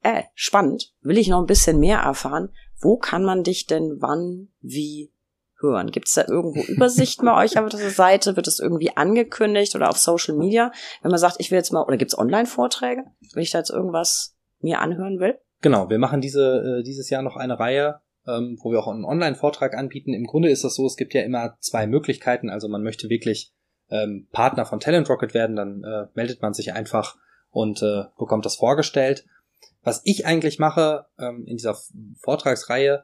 äh, spannend, will ich noch ein bisschen mehr erfahren. Wo kann man dich denn wann, wie hören? Gibt es da irgendwo [laughs] Übersichten bei euch auf der Seite? Wird es irgendwie angekündigt oder auf Social Media? Wenn man sagt, ich will jetzt mal, oder gibt es Online-Vorträge? Will ich da jetzt irgendwas mir anhören will? Genau, wir machen diese, äh, dieses Jahr noch eine Reihe, ähm, wo wir auch einen Online-Vortrag anbieten. Im Grunde ist das so, es gibt ja immer zwei Möglichkeiten. Also man möchte wirklich ähm, Partner von Talent Rocket werden, dann äh, meldet man sich einfach und äh, bekommt das vorgestellt. Was ich eigentlich mache ähm, in dieser Vortragsreihe,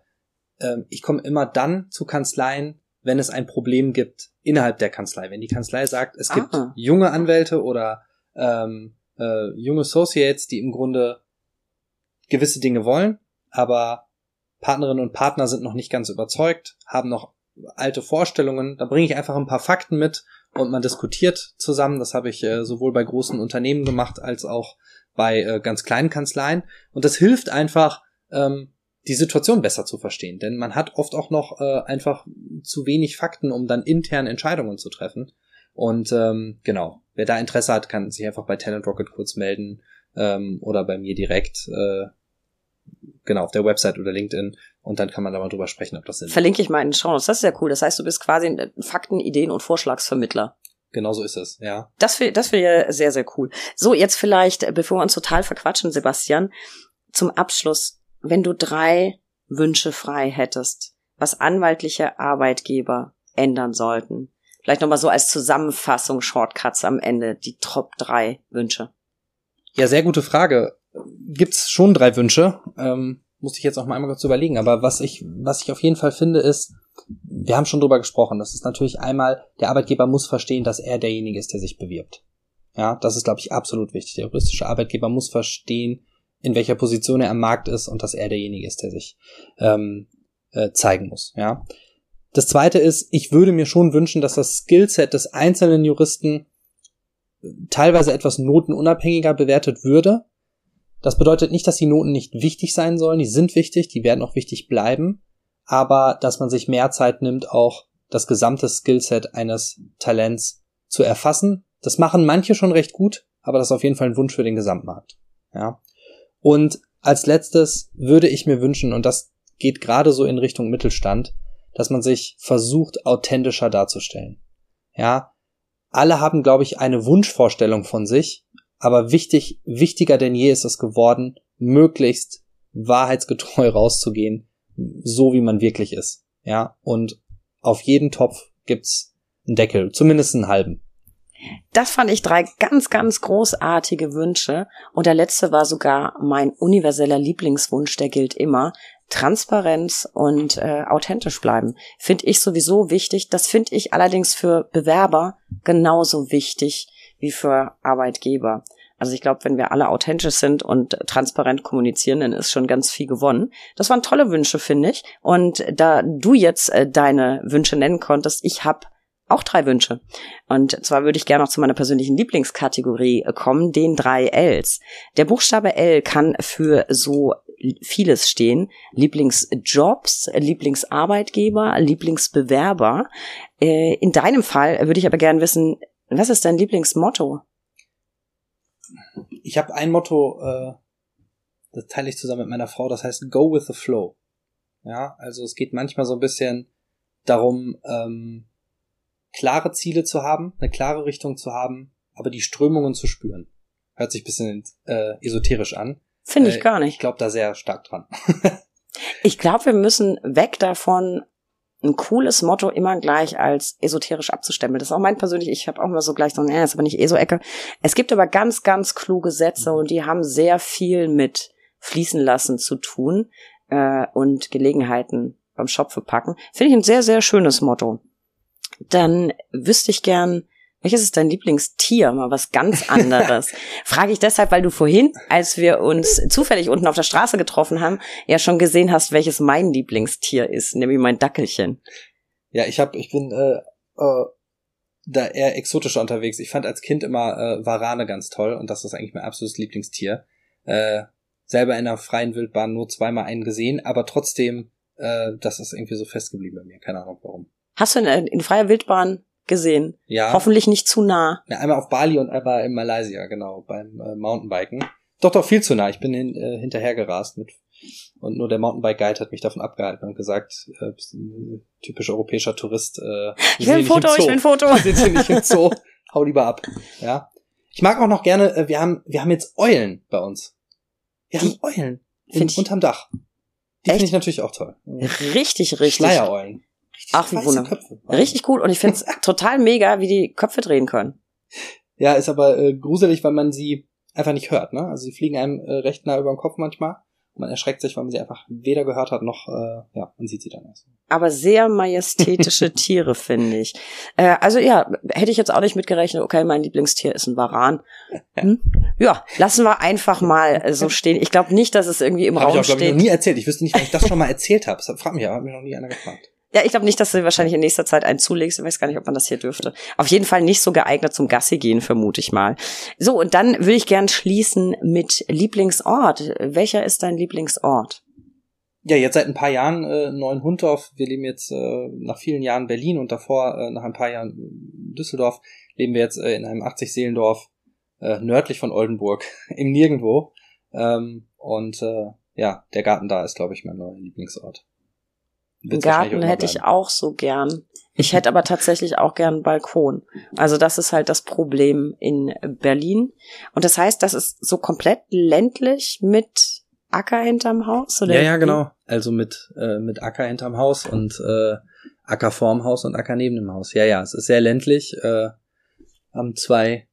ähm, ich komme immer dann zu Kanzleien, wenn es ein Problem gibt innerhalb der Kanzlei. Wenn die Kanzlei sagt, es gibt ah. junge Anwälte oder ähm, äh, junge Associates, die im Grunde gewisse Dinge wollen, aber Partnerinnen und Partner sind noch nicht ganz überzeugt, haben noch alte Vorstellungen. Da bringe ich einfach ein paar Fakten mit und man diskutiert zusammen. Das habe ich äh, sowohl bei großen Unternehmen gemacht als auch bei äh, ganz kleinen Kanzleien. Und das hilft einfach, ähm, die Situation besser zu verstehen. Denn man hat oft auch noch äh, einfach zu wenig Fakten, um dann intern Entscheidungen zu treffen. Und ähm, genau, wer da Interesse hat, kann sich einfach bei Talent Rocket kurz melden ähm, oder bei mir direkt. Äh, genau, auf der Website oder LinkedIn und dann kann man da mal drüber sprechen, ob das Sinn Verlinke ich mal in den Show Notes. Das ist ja cool. Das heißt, du bist quasi ein Fakten, Ideen und Vorschlagsvermittler. Genau so ist es, ja. Das finde das find ich sehr, sehr cool. So, jetzt vielleicht, bevor wir uns total verquatschen, Sebastian, zum Abschluss, wenn du drei Wünsche frei hättest, was anwaltliche Arbeitgeber ändern sollten. Vielleicht nochmal so als Zusammenfassung, Shortcuts am Ende, die Top drei Wünsche. Ja, sehr gute Frage. Gibt's schon drei Wünsche. Ähm, muss ich jetzt auch mal einmal kurz überlegen. Aber was ich, was ich auf jeden Fall finde, ist, wir haben schon drüber gesprochen. Das ist natürlich einmal, der Arbeitgeber muss verstehen, dass er derjenige ist, der sich bewirbt. Ja, das ist, glaube ich, absolut wichtig. Der juristische Arbeitgeber muss verstehen, in welcher Position er am Markt ist und dass er derjenige ist, der sich ähm, äh, zeigen muss. Ja. Das zweite ist, ich würde mir schon wünschen, dass das Skillset des einzelnen Juristen teilweise etwas notenunabhängiger bewertet würde. Das bedeutet nicht, dass die Noten nicht wichtig sein sollen. Die sind wichtig, die werden auch wichtig bleiben aber dass man sich mehr Zeit nimmt, auch das gesamte Skillset eines Talents zu erfassen. Das machen manche schon recht gut, aber das ist auf jeden Fall ein Wunsch für den Gesamtmarkt. Ja. Und als letztes würde ich mir wünschen, und das geht gerade so in Richtung Mittelstand, dass man sich versucht, authentischer darzustellen. Ja. Alle haben, glaube ich, eine Wunschvorstellung von sich, aber wichtig, wichtiger denn je ist es geworden, möglichst wahrheitsgetreu [laughs] rauszugehen so wie man wirklich ist. Ja, und auf jeden Topf gibt's einen Deckel, zumindest einen halben. Das fand ich drei ganz, ganz großartige Wünsche. Und der letzte war sogar mein universeller Lieblingswunsch, der gilt immer. Transparenz und äh, authentisch bleiben. Finde ich sowieso wichtig. Das finde ich allerdings für Bewerber genauso wichtig wie für Arbeitgeber. Also ich glaube, wenn wir alle authentisch sind und transparent kommunizieren, dann ist schon ganz viel gewonnen. Das waren tolle Wünsche, finde ich. Und da du jetzt äh, deine Wünsche nennen konntest, ich habe auch drei Wünsche. Und zwar würde ich gerne noch zu meiner persönlichen Lieblingskategorie äh, kommen, den drei Ls. Der Buchstabe L kann für so vieles stehen. Lieblingsjobs, Lieblingsarbeitgeber, Lieblingsbewerber. Äh, in deinem Fall würde ich aber gerne wissen, was ist dein Lieblingsmotto? ich habe ein Motto, äh, das teile ich zusammen mit meiner Frau, das heißt Go with the Flow. Ja, also es geht manchmal so ein bisschen darum, ähm, klare Ziele zu haben, eine klare Richtung zu haben, aber die Strömungen zu spüren. Hört sich bisschen äh, esoterisch an. Finde ich äh, gar nicht. Ich glaube da sehr stark dran. [laughs] ich glaube, wir müssen weg davon, ein cooles Motto immer gleich als esoterisch abzustempeln. Das ist auch mein persönlich, ich habe auch immer so gleich so, nee, ist aber nicht ESO-Ecke. Es gibt aber ganz, ganz kluge Sätze und die haben sehr viel mit fließen lassen zu tun äh, und Gelegenheiten beim Schopfe packen. Finde ich ein sehr, sehr schönes Motto. Dann wüsste ich gern, welches ist dein Lieblingstier? Mal was ganz anderes. [laughs] Frage ich deshalb, weil du vorhin, als wir uns zufällig unten auf der Straße getroffen haben, ja schon gesehen hast, welches mein Lieblingstier ist, nämlich mein Dackelchen. Ja, ich habe, ich bin äh, äh, da eher exotischer unterwegs. Ich fand als Kind immer äh, Warane ganz toll und das ist eigentlich mein absolutes Lieblingstier. Äh, selber in der freien Wildbahn nur zweimal einen gesehen, aber trotzdem, äh, das ist irgendwie so festgeblieben bei mir. Keine Ahnung warum. Hast du in, in freier Wildbahn gesehen. Ja. Hoffentlich nicht zu nah. Ja, einmal auf Bali und einmal in Malaysia, genau, beim äh, Mountainbiken. Doch, doch, viel zu nah. Ich bin hin, äh, hinterher gerast mit und nur der Mountainbike-Guide hat mich davon abgehalten und gesagt, äh, bist ein typisch europäischer Tourist. Äh, [laughs] ich will ein Foto, ich will ein Foto. Sind hier nicht im Zoo. Hau lieber ab. Ja. Ich mag auch noch gerne, äh, wir haben, wir haben jetzt Eulen bei uns. Wir haben Eulen in, unterm Dach. Die finde ich natürlich auch toll. [laughs] Richtig, richtig. Schleiereulen. Richtig Ach, wie wunderbar. Richtig gut. Und ich finde es [laughs] total mega, wie die Köpfe drehen können. Ja, ist aber äh, gruselig, weil man sie einfach nicht hört. Ne? Also sie fliegen einem äh, recht nah über den Kopf manchmal. Und man erschreckt sich, weil man sie einfach weder gehört hat, noch, äh, ja, man sieht sie dann erst. Aber sehr majestätische [laughs] Tiere, finde ich. Äh, also ja, hätte ich jetzt auch nicht mitgerechnet, okay, mein Lieblingstier ist ein Varan. Hm? Ja, lassen wir einfach mal so stehen. Ich glaube nicht, dass es irgendwie im Hab Raum ich auch, steht. Ich noch nie erzählt. Ich wüsste nicht, wenn ich das schon mal erzählt habe. Das fragt mich aber, hat mich noch nie einer gefragt. Ja, ich glaube nicht, dass du wahrscheinlich in nächster Zeit einen zulegst. Ich weiß gar nicht, ob man das hier dürfte. Auf jeden Fall nicht so geeignet zum Gassi gehen, vermute ich mal. So, und dann will ich gern schließen mit Lieblingsort. Welcher ist dein Lieblingsort? Ja, jetzt seit ein paar Jahren äh, Neuenhundorf. Wir leben jetzt äh, nach vielen Jahren Berlin und davor äh, nach ein paar Jahren Düsseldorf. leben wir jetzt äh, in einem 80-Seelendorf äh, nördlich von Oldenburg, [laughs] im Nirgendwo. Ähm, und äh, ja, der Garten da ist, glaube ich, mein neuer Lieblingsort. Wird's Garten hätte ich auch so gern. Ich hätte aber tatsächlich auch gern einen Balkon. Also das ist halt das Problem in Berlin. Und das heißt, das ist so komplett ländlich mit Acker hinterm Haus? Oder ja, ja, genau. Also mit, äh, mit Acker hinterm Haus und äh, Acker vorm Haus und Acker neben dem Haus. Ja, ja, es ist sehr ländlich. Äh, haben zwei,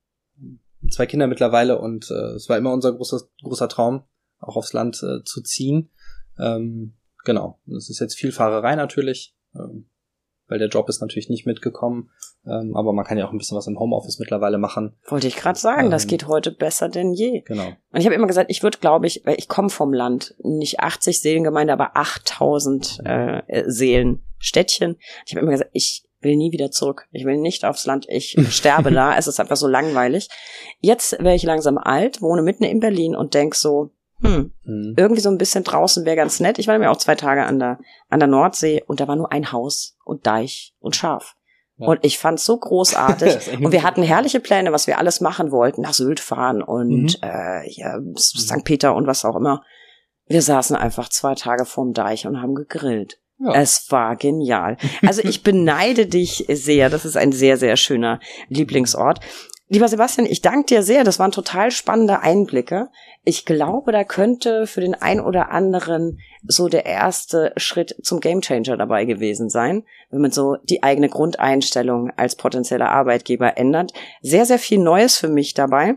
zwei Kinder mittlerweile und äh, es war immer unser großer, großer Traum, auch aufs Land äh, zu ziehen. Ähm, genau. Es ist jetzt viel Fahrerei natürlich. Ähm, weil der Job ist natürlich nicht mitgekommen. Ähm, aber man kann ja auch ein bisschen was im Homeoffice mittlerweile machen. Wollte ich gerade sagen, ähm, das geht heute besser denn je. Genau. Und ich habe immer gesagt, ich würde, glaube ich, weil ich komme vom Land, nicht 80 Seelengemeinde, aber 8000 äh, Seelen Städtchen. Ich habe immer gesagt, ich will nie wieder zurück. Ich will nicht aufs Land. Ich [laughs] sterbe da. Es ist einfach so langweilig. Jetzt wäre ich langsam alt, wohne mitten in Berlin und denk so, hm, hm. irgendwie so ein bisschen draußen wäre ganz nett. Ich war mir auch zwei Tage an der, an der Nordsee und da war nur ein Haus und Deich und Schaf. Ja. Und ich fand's so großartig. [laughs] und wir hatten herrliche Pläne, was wir alles machen wollten. Nach Sylt fahren und mhm. äh, ja, St. Peter und was auch immer. Wir saßen einfach zwei Tage vorm Deich und haben gegrillt. Ja. Es war genial. Also [laughs] ich beneide dich sehr. Das ist ein sehr, sehr schöner Lieblingsort. Lieber Sebastian, ich danke dir sehr. Das waren total spannende Einblicke. Ich glaube, da könnte für den ein oder anderen so der erste Schritt zum Gamechanger dabei gewesen sein, wenn man so die eigene Grundeinstellung als potenzieller Arbeitgeber ändert. Sehr, sehr viel Neues für mich dabei.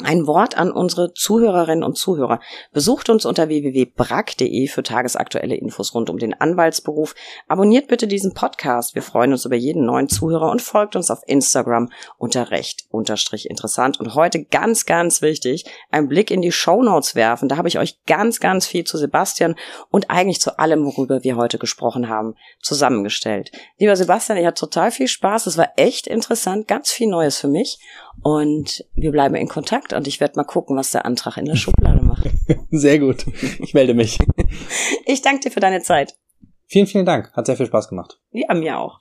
Ein Wort an unsere Zuhörerinnen und Zuhörer. Besucht uns unter www.brack.de für tagesaktuelle Infos rund um den Anwaltsberuf. Abonniert bitte diesen Podcast. Wir freuen uns über jeden neuen Zuhörer und folgt uns auf Instagram unter recht unterstrich interessant. Und heute ganz, ganz wichtig, einen Blick in die Show Notes werfen. Da habe ich euch ganz, ganz viel zu Sebastian und eigentlich zu allem, worüber wir heute gesprochen haben, zusammengestellt. Lieber Sebastian, ich hatte total viel Spaß. Es war echt interessant, ganz viel Neues für mich. Und wir bleiben in Kontakt und ich werde mal gucken, was der Antrag in der Schublade macht. [laughs] Sehr gut. Ich melde mich. Ich danke dir für deine Zeit. Vielen, vielen Dank. Hat sehr viel Spaß gemacht. Ja, mir auch.